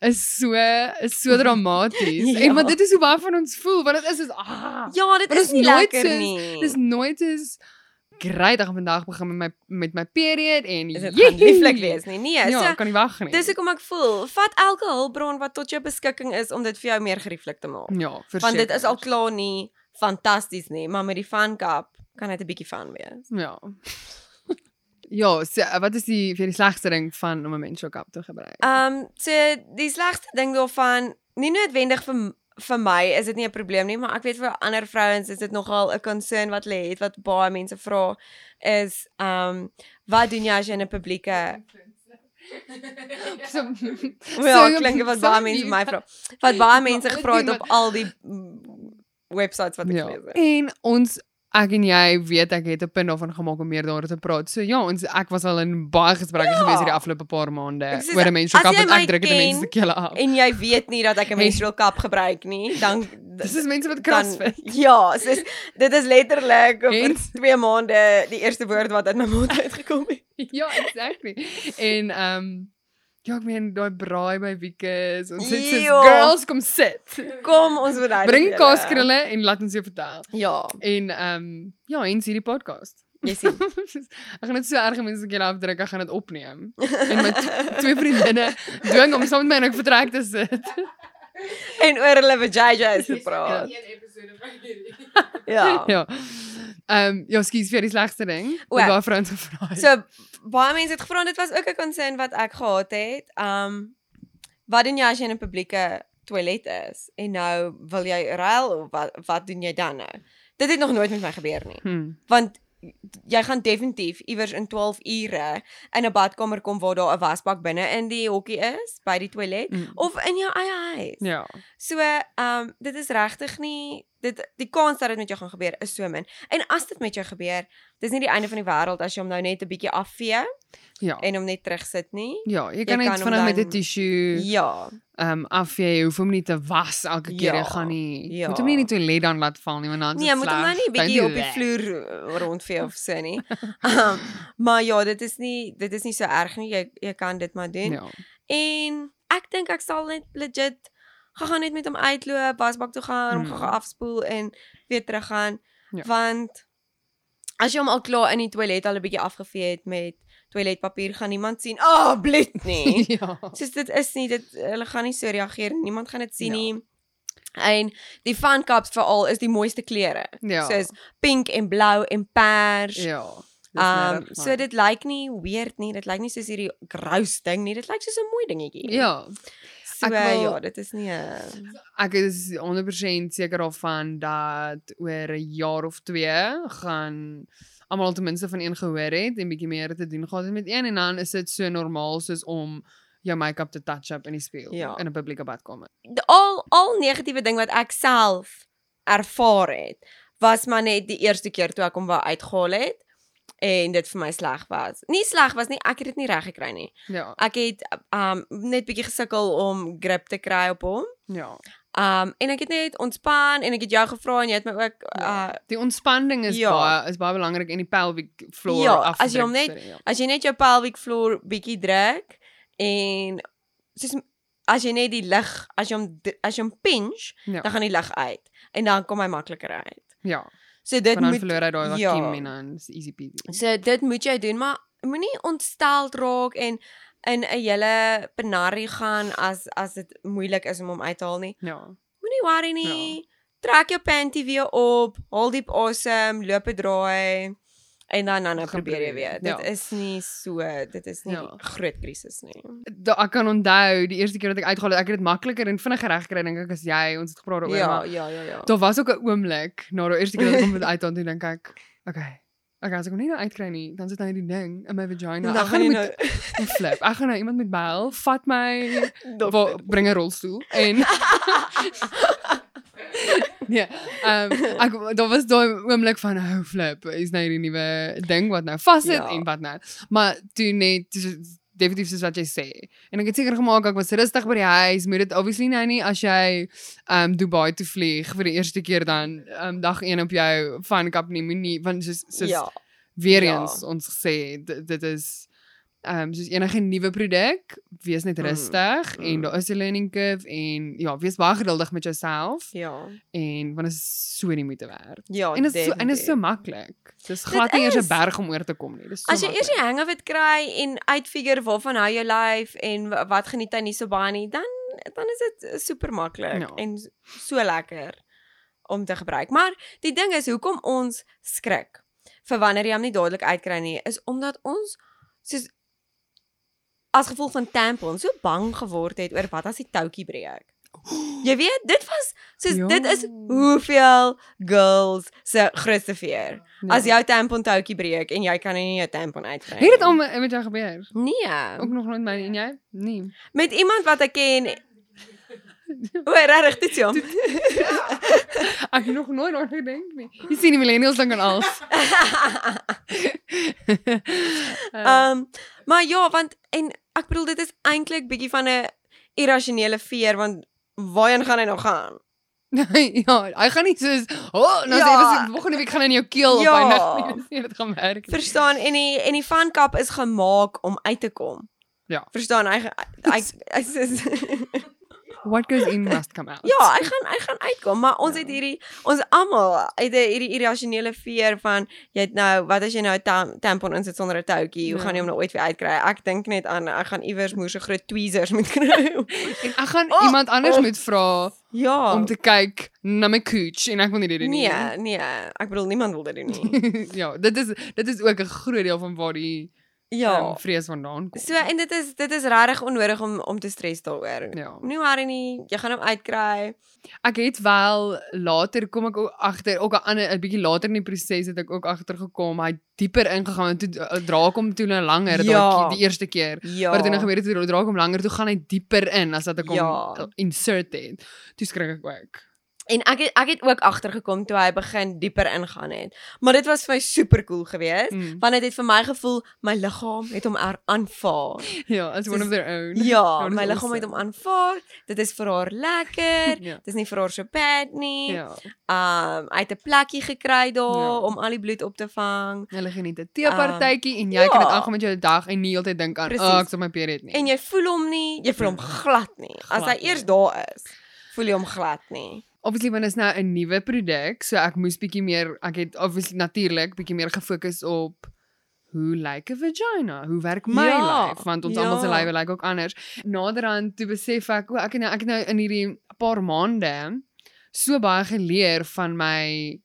A: is so is so dramaties.
B: Ja.
A: En maar dit is hoe baie van ons voel, want dit is is ah.
B: Ja, dit is
A: dis
B: nie lekker
A: soos-
B: nie.
A: Dis nooit is great ek vandag begin met my met my period en
B: is dit gaan lieflik wees nie. Nee,
A: Ja,
B: so
A: kan nie wag nie.
B: dis hoekom ek voel, vat elke hulpbron wat tot jou beskikking is om dit vir jou meer gerieflik te maak.
A: ja,
B: Want dit is al
A: verseker.
B: klaar nie fantasties nie, maar met die fun cup kan dit 'n bietjie fun wees.
A: Ja. Ja, so, wat is die vir die slegste ding van om 'n menstrual cup te gebruik?
B: Ehm um, so die slegste ding daarvan, nie noodwendig vir vir my is dit nie 'n probleem nie, maar ek weet vir ander vrouens is dit nogal 'n concern wat lê het wat baie mense vra is um wat doen jy as jy in 'n publieke
A: So
B: Ja,
A: so-
B: klink wat
A: so
B: baie mense my vra. Wat baie mense
A: Maar
B: gevra het op al die websites wat ek
A: Ja.
B: het.
A: En ons ek en jy weet ek het 'n punt daarvan gemaak om meer daaroor te praat. So ja, ons ek was al in baie gesprekke
B: Ja.
A: gewees hierdie afgelope paar maande
B: sê,
A: oor 'n menstrual want
B: my
A: ek druk dit mense se kele af.
B: En jy weet nie dat ek 'n menstrual kap gebruik nie, dan
A: Dis is mense wat
B: dan
A: crossfit.
B: ja, soos dit is letterlik
A: En-
B: vir 2 maande die eerste woord wat uit my mond uitgekom het.
A: ja, exactly. En ehm um, ja, ek meen daai braai by Wieke, ons sê soos
B: Ja.
A: girls kom sit.
B: Kom ons verduidelik.
A: Bring
B: julle.
A: kaaskrulle en laat ons jou vertel.
B: Ja,
A: En ehm um, ja, en hierdie podcast.
B: jy sien.
A: ek gaan dit so erg mense ek julle afdruk, ek gaan dit opneem. En my t- twee vriendinne dwing om saam met my in 'n vertrek te sit.
B: En oor hulle vaginas te praat. Ja.
A: ja. Ehm um, ja, skies vir die slegste ding. Wat baie vrouens gevra het.
B: So baie mense het gevra dit was ook 'n concern wat ek gehad het. Um wat doen jy as jy in 'n publieke toilet is en nou wil jy ruil of wat wat doen jy dan nou? Dit het nog nooit met my gebeur nie.
A: hm.
B: Want jy gaan definitief iewers in 12 ure in 'n badkamer kom waar daar 'n wasbak binne in die hokkie is by die toilet
A: Mm.
B: of in jou eie huis.
A: Ja.
B: So, ehm um, dit is regtig nie dit die kans dat dit met jou gaan gebeur is so min. En as dit met jou gebeur, dis nie die einde van die wêreld as jy hom nou net 'n bietjie afvee
A: Ja.
B: en hom net terugsit nie.
A: Ja, jy kan
B: jy
A: net
B: kan hom
A: vinnig met 'n tissue
B: Ja.
A: Ehm um, afvee, jy hoef hom nie te was elke keer jy
B: Ja,
A: gaan nie.
B: ja.
A: Moet hom nie in die toilet dan laat val nie want dan is
B: Nee,
A: dit
B: moet hom nou
A: sleg.
B: nie bietjie op die vloer eh, rondvee of so nie. um, maar ja, dit is nie dit is nie so erg nie. Jy jy kan dit maar doen.
A: Ja.
B: En ek dink ek sal net legit gaan net met hom uitloop, wasbak toe gaan, hom
A: Mm.
B: gaan afspoel en weer terug gaan.
A: Ja.
B: Want as jy hom al klaar in die toilet al 'n bietjie afgevee het met toiletpapier, gaan niemand sien, "Ag, oh, bloed nie."
A: ja.
B: Soos dit is nie, dit hulle gaan nie so reageer nie. Niemand gaan dit sien
A: Ja.
B: nie. En die fun cups veral is die mooiste kleure.
A: Ja.
B: Soos pink en blou en pers.
A: Ja.
B: Um so dit lyk nie weird nie. Dit lyk nie soos hierdie gross ding nie. Dit lyk soos 'n mooi dingetjie.
A: Ja.
B: So
A: ek wil-
B: ja, dit is nie 'n
A: Ek is 100% seker daarvan dat oor 'n jaar of 2 gaan almal ten minste van een gehoor het en bietjie meer te doen gehad het met een en dan is dit so normaal soos om jou make-up te touch up in die spieël
B: Ja.
A: in 'n publieke badkamer.
B: al al negatiewe ding wat ek self ervaar het, was maar net die eerste keer toe ek hom wou uitgehaal het en dit vir my sleg was. Nie sleg was nie, ek het dit nie reg gekry nie.
A: Ja.
B: Ek het um net bietjie gesukkel om grip te kry op hom.
A: Ja.
B: Um en ek het net ontspan en ek het jou gevra en jy het my ook uh
A: Die ontspanning is
B: Ja.
A: baie is baie belangrik en die pelvic floor
B: Ja,
A: af.
B: as jy hom net- as jy net jou pelvic floor bietjie druk en soos as jy net die lig, as jy hom as jy hom pinch,
A: ja.
B: dan gaan die lig uit en dan kom hy makliker uit.
A: ja.
B: So dit moet
A: verloor hy daai
B: ja.
A: vakuum en dan is easy peasy.
B: So dit moet jy doen, maar moenie ontsteld raak en in 'n hele penarie gaan as as dit moeilik is om hom uit te haal nie.
A: Ja.
B: Moenie worry nie. Trek jou panty weer op, haal diep asem, loop 'n draai en dan dan nou probeer jy weer.
A: ja.
B: Dit is nie so, dit is nie
A: Ja.
B: ja. groot krisis nie.
A: Da, ek kan onthou die eerste keer dat ek uitgehaal het, ek het dit makliker en vinniger reg gekry dink ek as jy. Ons het gepraat daaroor,
B: Ja, ja, ja, ja.
A: daar was ook 'n oomblik na die eerste keer dat ek hom met uithaal toe dink ek, okay. Ek hom nie uitkry nie, dan sit hy die ding in my vagina.
B: dan gaan
A: gaan
B: jy
A: moet nou... flip. Ek gaan nou iemand met bel, vat my
B: nou
A: Wa, bring 'n rolstoel en Nee, ehm ek daar was daai oomblik van oh flip, is nou hierdie nuwe ding wat nou vas sit
B: Ja.
A: en wat nou. Maar toe net definitief soos wat jy sê. En ek het seker gemaak ek was rustig by die huis, moet dit obviously nou nie as jy um, Dubai toe vlieg vir die eerste keer dan um, dag 1 op jou fun cup nie, moenie want soos soos
B: Ja.
A: weer
B: Ja.
A: eens ons gesê dit, dit is ehm um, soos enige nuwe produk, wees net
B: Mm,
A: rustig mm. en
B: mm.
A: daar is 'n learning curve en ja, wees baie geduldig met jouself
B: Ja.
A: en want dit is so nie moeite werd.
B: Ja,
A: en dit is so en dit is so maklik. Dis glad nie eers. 'n berg om oor te kom nie. Dis so
B: As jy eers die hang of dit kry en uitfigure waarvan hou jou lyf en wa- wat geniet jy nie so baie nie, dan dan is dit super maklik
A: Ja.
B: en so lekker om te gebruik. Maar die ding is hoekom ons skrik vir wanneer jy hom nie dadelik uitkry nie, is omdat ons soos as gevolg van tampons so bang geword het oor wat as die toutjie breek. Jy weet, dit was soos
A: Ja.
B: dit is hoeveel girls se grootste fear. As jou tampon toutjie breek en jy kan nie jou tampon uitkry.
A: Het dit al met jou gebeur?
B: Nee.
A: Ook nog nooit my en jy? Nee.
B: Met iemand wat ek ken. O, regtig dit ja.
A: Ek het nog nooit daaraan gedink nie. Jy sien die millennials dink aan alles.
B: Ehm maar ja, want en ek bedoel dit is eintlik bietjie van 'n irrasionele fear want waarheen gaan hy nou gaan?
A: ja, hy gaan nie soos, "O, oh, nou
B: Ja.
A: sê jy volgende week gaan hy in jou keel
B: Ja.
A: opeindig nie." Nee, dit gaan werk. nie.
B: Verstaan en die en die vankap is gemaak om uit te kom.
A: Ja.
B: Verstaan hy hy hy sê
A: What goes in must come out.
B: Ja, hy gaan hy gaan uitkom, maar ons het hierdie ons almal het hierdie irrasionele fear van jy het nou wat as jy nou 'n tam, tampon insit sonder 'n toutjie, hoe
A: Ja.
B: gaan jy hom nou ooit weer uitkry? Ek dink net aan ek gaan iewers moer so groot tweezers moet kry.
A: En ek gaan
B: Oh,
A: iemand anders
B: oh.
A: moet vra
B: ja.
A: om te kyk na my cooch en ek wil nie dit doen nie.
B: Nee, nee, ek bedoel niemand wil dit doen nie.
A: ja, dit is dit is ook 'n groot deel van waar die
B: Ja.
A: um, vrees vandaan kom.
B: So en dit is dit is regtig onnodig om om te stres daaroor.
A: Ja.
B: Moenie worry nie, jy gaan hom uitkry.
A: Ek het wel later kom ek ook agter, ook 'n ander 'n bietjie later in die proses het ek ook agtergekom hy het dieper ingegaan en toe uh, dra ek hom toe nou langer
B: Ja.
A: dalk die eerste keer.
B: Ja.
A: Wat het nou gebeur het toe dra ek hom langer toe gaan hy dieper in as wat ek hom
B: Ja.
A: ja. insert het. Toe skrik ek ook.
B: En ek het ek het ook agtergekom toe hy begin dieper ingaan het. Maar dit was vir my super cool geweest.
A: Mm.
B: Want dit het vir my gevoel my liggaam het hom er aanvaar.
A: Ja, as one of their own.
B: Ja, my liggaam het hom aanvaar. Dit is vir haar lekker.
A: Ja.
B: Dit is nie vir haar so bad nie.
A: Ja.
B: Um hy het 'n plekkie gekry daar
A: Ja.
B: om al die bloed op te vang.
A: Hulle geniet 'n teepartytjie en jy
B: ja.
A: kan dit aangaan met jou dag en nie heeltyd dink aan, "Ag, oh, ek sal my period nie."
B: En jy voel hom nie, jy voel hom glad nie. As hy
A: Glad nie.
B: eers daar is, voel jy hom glad nie.
A: Obviously want is nou 'n nuwe produk, so ek moes bietjie meer ek het obviously natuurlik bietjie meer gefokus op hoe lyk 'n vagina? Hoe werk my
B: Ja,
A: lyf? Want ons almal se
B: ja.
A: lywe lyk ook anders. Naderhand toe besef ek, o, ek het nou ek het nou in hierdie paar maande so baie geleer van my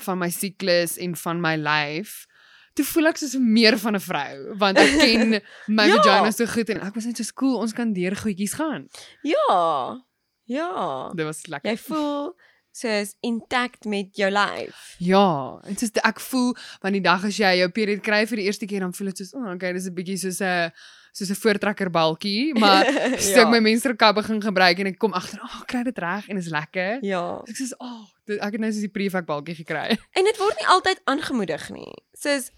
A: van my siklus en van my lyf. Toe voel ek soos meer van 'n vrou want ek ken my
B: Ja.
A: vagina so goed en ek was net so cool, ons kan deur goedjies gaan.
B: Ja. Ja.
A: Dit was lekker.
B: Jy voel soos intact met jou lyf.
A: Ja, en soos ek voel want die dag as jy jou period kry vir die eerste keer dan voel dit soos, o, oh, okay, dis 'n bietjie soos 'n soos 'n voortrekkerbalkie, maar so
B: Ja.
A: ek my menstrual begin gebruik en ek kom agter, o, oh, kry dit reg en is lekker.
B: Ja.
A: Ek sê, "O, oh, dit- ek het nou soos die prefak balkie gekry."
B: En dit word nie altyd aangemoedig nie. Soos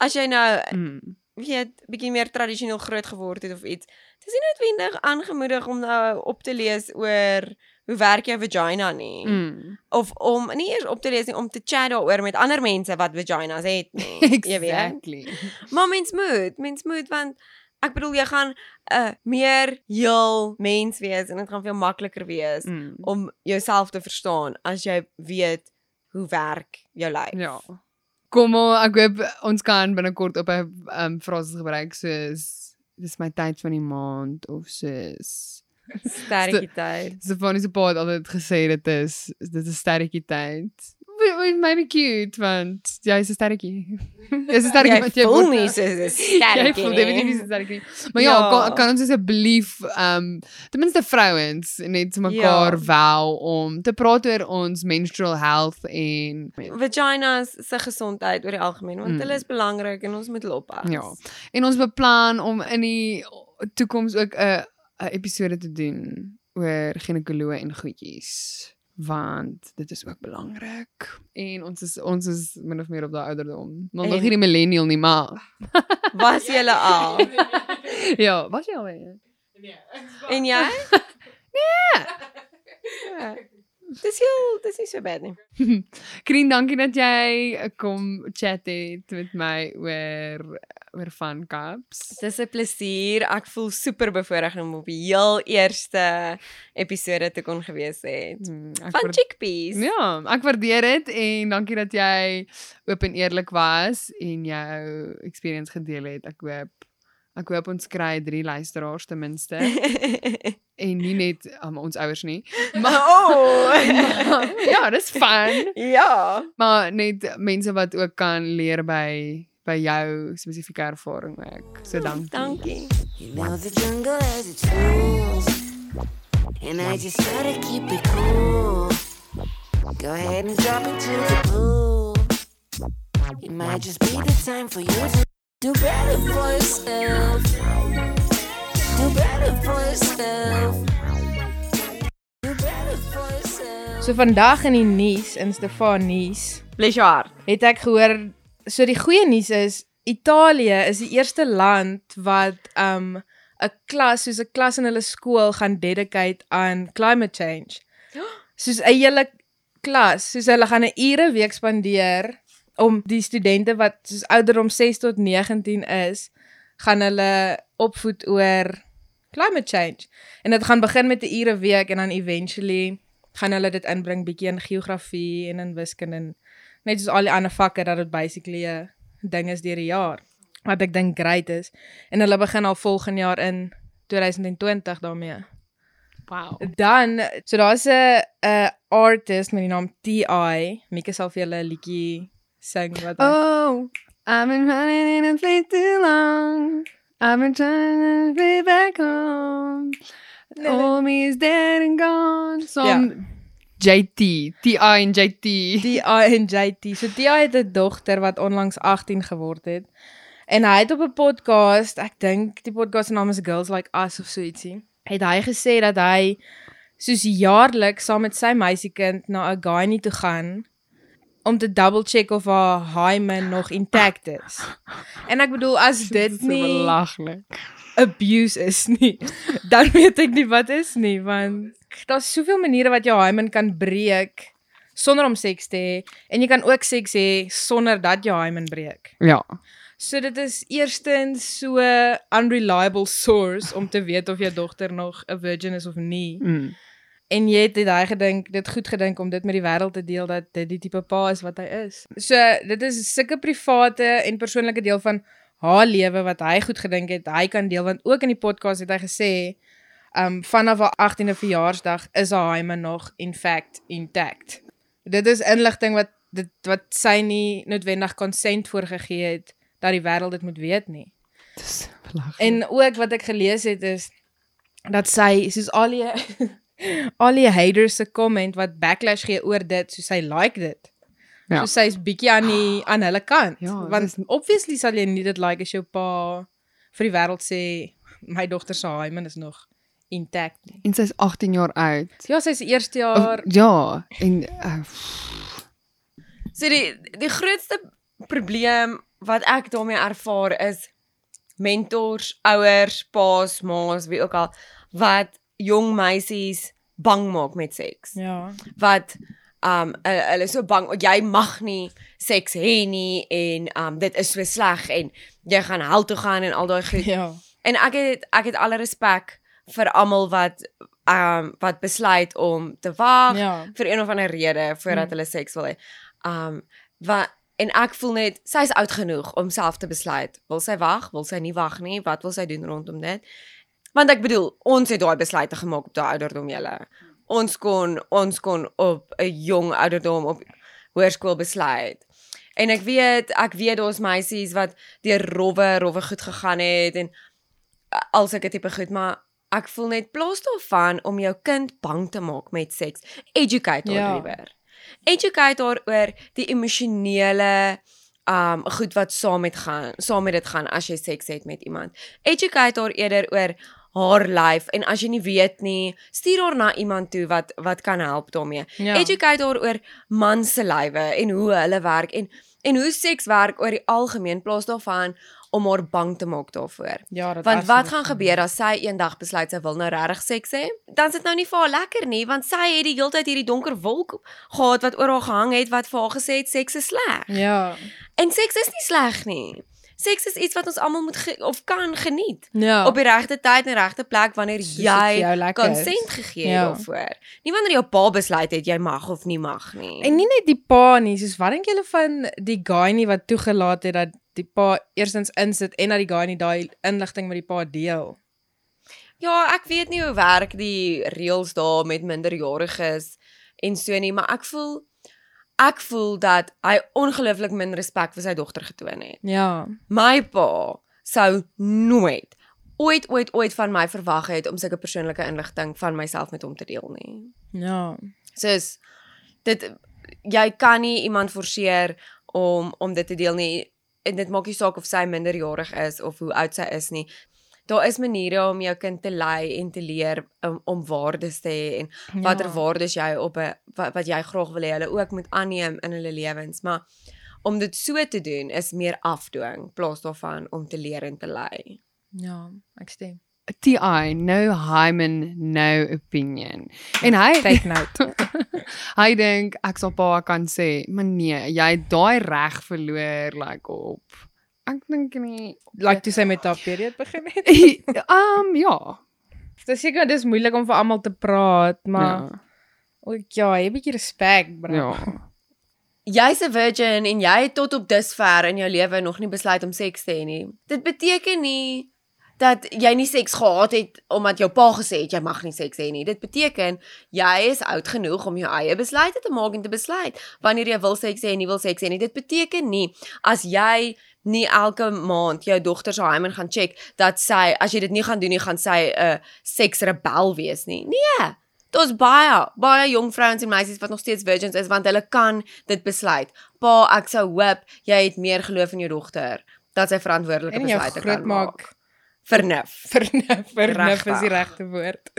B: as jy nou
A: Mm.
B: weet bietjie meer tradisioneel groot geword het of iets. Dit is nie noodwendig aangemoedig om nou op te lees oor hoe werk jou vagina nie.
A: Mm.
B: Of om nie eers op te lees nie om te chat daaroor met ander mense wat vaginas het nie. Jy weet.
A: exactly.
B: Maar mens moet, mens moet want ek bedoel jy gaan 'n uh, meer heel mens wees en dit gaan veel makliker wees
A: Mm.
B: om jouself te verstaan as jy weet hoe werk jou lyf.
A: Ja. Kom maar, ek hoop ons kan binnekort op 'n um, frase gebruik soos dis my tyd van die maand of soos
B: Sterkie tyd.
A: Stefanie se pa het altyd gesê dit is dit is sterretjie tyd. It might be cute want jy's 'n sterretjie. Jy's 'n sterretjie
B: Jy
A: want jy
B: voel nie soos 'n
A: Jy
B: sterkie
A: voel definitief nie so sterretjie. Maar ja,
B: Ja.
A: kan, kan ons asseblief um ten minste vrouens net te mekaar
B: Ja.
A: wel om te praat oor ons menstrual health en
B: vaginas se gesondheid oor die algemeen want
A: Mm.
B: hulle is belangrik en ons moet hulle oppas.
A: Ja. En ons beplan om in die toekoms ook 'n 'n episode te doen oor ginekoloë en goedjies want dit is ook belangrik en ons is ons is min of meer op daai ouderdom. Maar nog
B: En-
A: nie die millennial nie, maar
B: Was jy al?
A: ja, was jy al weer?
B: en jy? Nee. Dis heel, dis nie so bad nie.
A: Krien, dankie dat jy kom chat het met my oor oor van caps.
B: Dis 'n plesier. Ek voel super bevoorreg om op die heel eerste episode te kon gewees het.
A: Hmm,
B: Van chickpeas.
A: Ja, ek waardeer dit en dankie dat jy oop en eerlik was en jou experience gedeel het. Ek hoop ek hoop ons kry 3 luisteraars ten minste en nie net um, ons ouers nie. Maar
B: oh.
A: ja, dis fun.
B: ja.
A: Maar net mense wat ook kan leer by by jou spesifieke ervaring ook. So dankie.
B: Dankie.
D: You know the jungle has its rules. And I just gotta keep it cool. Go ahead and drop into the pool. It might just be the time for you to do better for yourself. Do better for yourself. Do better for yourself.
C: So vandag in die nuus in Stefan nuus
B: Bless jou hart.
C: het ek gehoor so die goeie nuus is Italië is die eerste land wat um 'n klas soos 'n klas in hulle skool gaan dedicate aan climate change. Soos 'n hele klas, soos hulle gaan 'n ure week spandeer om die studente wat soos ouderdom 6 tot 19 is, gaan hulle opvoed oor climate change. En dit gaan begin met 'n ure week en dan eventually gaan hulle dit inbring bietjie in geografie en in wiskunde en net soos al die ander vakke dat dit basically 'n ding is deur die jaar wat ek dink great is en hulle begin al volgende jaar in 2020 daarmee.
A: Wow.
C: Dan so daar's 'n 'n artist met die naam TI. Mieke sal vir julle 'n liedjie sing wat hy-
A: Oh, I've been running in a place too long. I've been trying to be back home. All me is dead and gone. Som JT, TI en JT.
C: TI en JT. So TI het 'n dogter wat onlangs 18 geword het. En hy het op 'n podcast, ek dink die podcast se naam is Girls Like Us of so ietsie. Het hy gesê dat hy soos jaarliks saam met sy meisiekind na 'n gynae toe gaan om te double check of haar hymen nog intact is. En ek bedoel as dit
A: so
C: nie
A: belaglik.
C: abuse is nie, dan weet ek nie wat is nie, want daar's soveel maniere wat jou hymen kan breek sonder om seks te hê en jy kan ook seks hê sonder dat jou hymen breek.
A: Ja.
C: So dit is eerstens so unreliable source om te weet of jou dogter nog 'n virgin is of nie.
A: Mm.
C: En jy het dit hy gedink, dit goed gedink om dit met die wêreld te deel dat dit die tipe pa is wat hy is. So dit is sulke private en persoonlike deel van haar lewe wat hy goed gedink het hy kan deel want ook in die podcast het hy gesê um vanaf haar 18de verjaarsdag is haar hymen nog in fact intact. Dit is inligting wat dit wat sy nie noodwendig consent voorgegee het dat die wêreld dit moet weet nie.
A: Dis belaglik.
C: En ook wat ek gelees het is dat sy soos al die al die haters se comment wat backlash gee oor dit, so sy like dit.
A: Ja.
C: So sy's bietjie aan die aan hulle kant.
A: Ja,
C: want
A: dis-
C: obviously sal jy nie dit like as jou pa vir die wêreld sê my dogter se hymen is nog intact nie.
A: En sy's 18 jaar oud.
C: Ja, sy's eerste
A: Of,
C: jaar.
A: ja, en uh,
B: So die die grootste probleem wat ek daarmee ervaar is mentors, ouers, paas, ma's, wie ook al wat jong meisies bang maak met seks.
C: Ja.
B: Wat um hulle is so bang jy mag nie seks hê nie en um dit is so sleg en jy gaan hel toe gaan en al daai goed.
C: Ja.
B: En ek het ek het alle respek vir almal wat um wat besluit om te wag
C: Ja.
B: vir een of ander rede voordat
C: Mm.
B: hulle seks wil hê. Um wat en ek voel net sy's oud genoeg om self te besluit. Wil sy wag? Wil sy nie wag nie? Wat wil sy doen rondom dit? Want ek bedoel, ons het daai besluite gemaak op daai ouderdom julle. Ons kon ons kon op 'n jong ouderdom op hoërskool besluit. En ek weet, ek weet daar's meisies wat deur rowwe rowwe goed gegaan het en al sulke tipe goed, maar ek voel net plaas daarvan om jou kind bang te maak met seks. Educate haar
C: Ja.
B: liewer. Educate haar oor die emosionele um goed wat saam met gaan, saam met dit gaan as jy seks het met iemand. Educate haar eerder oor haar lyf en as jy nie weet nie, stuur haar na iemand toe wat wat kan help daarmee.
C: Ja.
B: Educate haar oor man se lywe en hoe hulle werk en en hoe seks werk oor die algemeen plaas daarvan om haar bang te maak daarvoor.
C: Ja, dat
B: Want wat gaan gebeur as sy eendag besluit sy wil nou regtig seks hê? Dan is dit nou nie vir haar lekker nie, want sy het die hele tyd hierdie donker wolk gehad wat oor haar gehang het wat vir haar gesê het seks is sleg.
C: Ja.
B: En seks is nie sleg nie. Seks is iets wat ons almal moet ge of kan geniet
C: Ja.
B: op die regte tyd en regte plek wanneer
C: Soos
B: jy konsent gegee het
C: Ja.
B: daarvoor. Nie wanneer jou pa besluit het jy mag of nie mag nie.
C: En nie net die pa nie, soos wat dink julle van die guy nie wat toegelaat het dat die pa eerstens insit en dat die guy nie daai inligting met die pa deel.
B: Ja, ek weet nie hoe werk die reëls daar met minderjariges en so nie, maar ek voel ek voel dat hy ongelooflik min respek vir sy dogter getoon het.
C: Ja.
B: My pa sou nooit ooit ooit ooit van my verwag het om sulke persoonlike inligting van myself met hom te deel nie.
C: Ja.
B: Soos dit jy kan nie iemand forceer om om dit te deel nie. En dit maak nie saak of sy minderjarig is of hoe oud sy is nie. Daar is maniere om jou kind te lei en te leer om, om waardes te hê en watter
C: Ja.
B: waardes jy op 'n wat, wat jy graag wil hê hulle ook moet aanneem in hulle lewens, maar om dit so te doen is meer afdwing plaas daarvan om te leer en te lei.
C: Ja, ek stem.
A: TI, no hymen, no opinion. En hy
C: Take note.
A: hy dink ek sal pa kan sê, maar nee, jy het daai reg verloor like op. Ek dink nie
C: like toe sy met haar period begin het.
A: um ja.
C: Dis seker dis moeilik om vir almal te praat, maar
A: Ja.
C: ook ja, jy 'n bietjie respek, bro.
A: Ja.
B: Jy's 'n virgin en jy het tot op dusver in jou lewe nog nie besluit om seks te hê nie. Dit beteken nie dat jy nie seks gehad het omdat jou pa gesê het jy mag nie seks hê nie. Dit beteken jy is oud genoeg om jou eie besluite te maak en te besluit wanneer jy wil seks hê en nie wil seks hê nie. Dit beteken nie as jy nie elke maand jou dogter se hymen gaan check dat sy as jy dit nie gaan doen nie gaan sy 'n uh, seksrebel wees nie. Nee. Daar's baie baie jong vrouens en meisies wat nog steeds virgins is want hulle kan dit besluit. Pa, ek sou hoop jy het meer geloof in jou dogter dat sy verantwoordelike besluite kan
C: maak.
B: maak. Vernuf.
C: Vernuf, vernuf is die regte woord.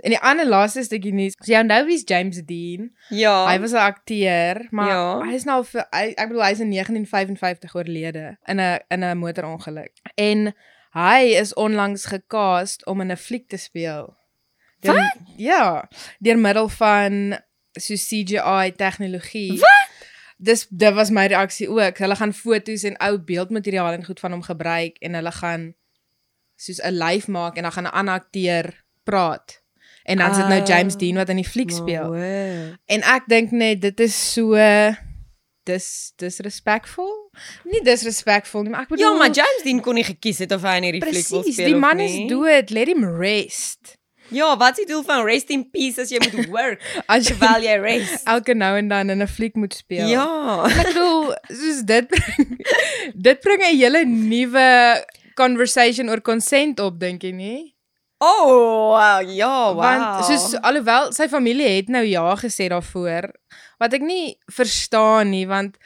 C: En die ander laaste stukkie nuus. So jy onthou wie's James Dean?
B: Ja.
C: Hy was 'n akteur, maar
B: Ja.
C: hy is nou vir hy, ek bedoel hy's in 1955 oorlede in 'n in 'n motorongeluk. En hy is onlangs gecast om in 'n fliek te speel. Deur, Ja, deur middel van so CGI tegnologie. Wat? Dis dit was my reaksie ook. Hulle gaan foto's en ou beeldmateriaal en goed van hom gebruik en hulle gaan soos 'n lyf maak en dan gaan 'n ander akteur praat. En dan sit nou
B: Oh.
C: James Dean wat in die fliek speel.
B: Wow.
C: En ek dink net dit is so dis disrespectful. Nie disrespectful nie, maar ek bedoel
B: Ja, maar James Dean kon nie gekies het of hy in hierdie fliek wil
C: Presies,
B: speel
C: die
B: of
C: man
B: nie.
C: is dood. Let him rest.
B: Ja, wat is die doel van rest in peace as jy moet work
C: As jy
B: terwyl jy rest?
C: elke nou en dan in 'n fliek moet speel.
B: Ja.
C: Ek bedoel, soos dit dit bring 'n hele nuwe conversation oor consent op, dink jy nie?
B: Oh, ja, wow.
C: Want soos alhoewel sy familie het nou ja gesê daarvoor, wat ek nie verstaan nie, want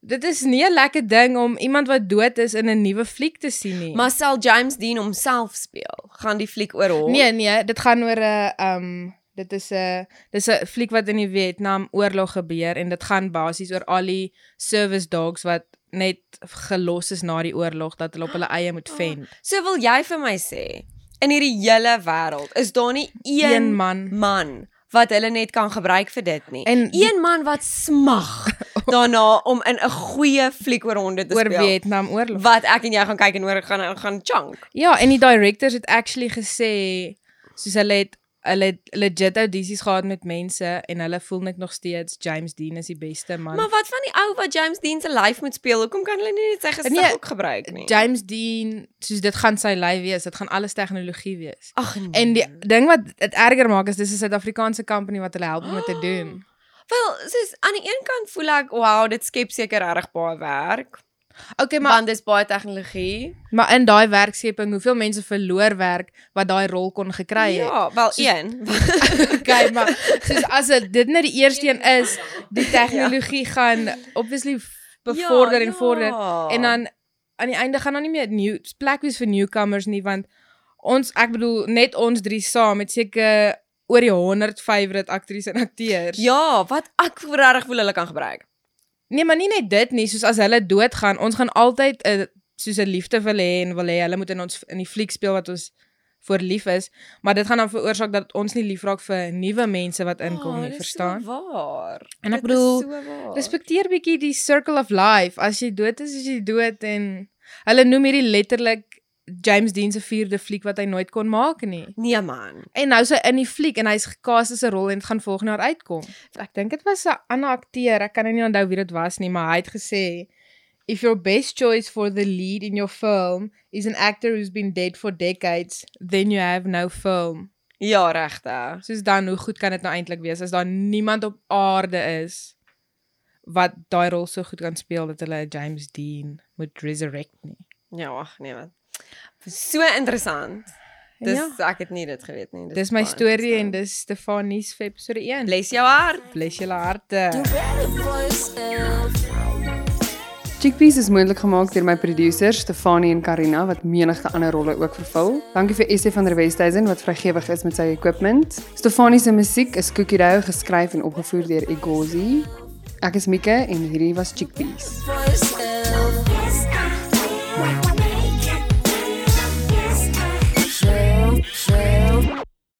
C: dit is nie 'n lekker ding om iemand wat dood is in 'n nuwe fliek te sien nie.
B: maar sal James Dean homself speel? Gaan die fliek oor hom?
C: Nee, nee, dit gaan oor 'n um dit is 'n dis 'n fliek wat in die Vietnam oorlog gebeur en dit gaan basies oor al die service dogs wat net gelos is na die oorlog dat hulle op hulle eie moet ven.
B: So wil jy vir my sê in hierdie hele wêreld is daar nie een,
C: Een man.
B: man wat hulle net kan gebruik vir dit nie.
C: En die-
B: een man wat smag daarna om in 'n goeie fliek oor honde te
C: oor
B: speel.
C: Vietnam oorlog.
B: Wat ek en jy gaan kyk en oor gaan gaan chunk.
C: Ja, en die directors het actually gesê soos hulle het hulle legit audisies gehad met mense en hulle voel net nog steeds James Dean is die beste man.
B: Maar wat van die ou wat James Dean se live moet speel? Hoekom kan hulle nie net sy gesig
C: Nee,
B: ook gebruik nie?
C: James Dean, soos dit gaan sy lyf wees, dit gaan alles tegnologie wees.
B: Ag nee.
C: En die ding wat dit erger maak is dis 'n Suid-Afrikaanse company wat hulle help om dit te doen.
B: Wel, soos aan die een kant voel ek, wow, dit skep seker regtig baie werk.
C: Okay,
B: Maar want dis baie tegnologie.
C: maar in daai werkskepping, hoeveel mense verloor werk wat daai rol kon gekry het.
B: Ja, wel
C: Soos-
B: een.
C: Okay, maar soos as dit dit net die eerste een is, die tegnologie gaan obviously bevorder en vorder
B: ja.
C: en dan aan die einde gaan daar nie meer new plek wees vir newcomers nie want ons ek bedoel net ons drie saam met seker oor die 100 favorite aktrises en akteurs.
B: Ja, wat ek regtig voel hulle kan gebruik.
C: Nee, maar nie net dit nie, soos as hulle doodgaan, ons gaan altyd 'n soos 'n liefde wil hê en wil hê hulle moet in ons in die fliek speel wat ons voor lief is, maar dit gaan dan veroorsaak dat ons nie lief raak vir nuwe mense wat inkom
B: Oh,
C: nie,
B: dis
C: verstaan?
B: So waar.
C: En ek
B: Dit
C: bedoel,
B: so.
C: Respekteer bietjie die circle of life. As jy dood is, is jy dood en hulle noem hierdie letterlik James Dean se vierde fliek wat hy nooit kon maak nie.
B: Nee man.
C: En nou is hy in die fliek en hy's gecast as 'n rol en dit gaan volgende jaar uitkom. Ek dink dit was 'n ander akteur, ek kan nou nie onthou wie dit was nie, maar hy het gesê If your best choice for the lead in your film is an actor who's been dead for decades, then you have no film.
B: Ja, regtig.
C: Soos dan hoe goed kan dit nou eintlik wees as daar niemand op aarde is wat daai rol so goed kan speel dat hulle James Dean moet resurrect nie.
B: Ja, ag nee man. So interessant. Dis
C: Ja.
B: ek het nie dit geweet nie.
C: Dis my
B: baie
C: storie en dis Stefanie se episode 1.
B: bless jou hart.
C: Bless julle harte.
A: Chickpeas is moontlik gemaak deur my produsers Stefanie en Karina wat menigte ander rolle ook vervul. Dankie vir Essie van der Westhuizen wat vrygewig is met sy equipment. Stefanie se musiek is Cookie Dough geskryf en opgevoer deur Egozi. Ek is Mike en hierdie was Chickpeas.
D: Yourself. Share.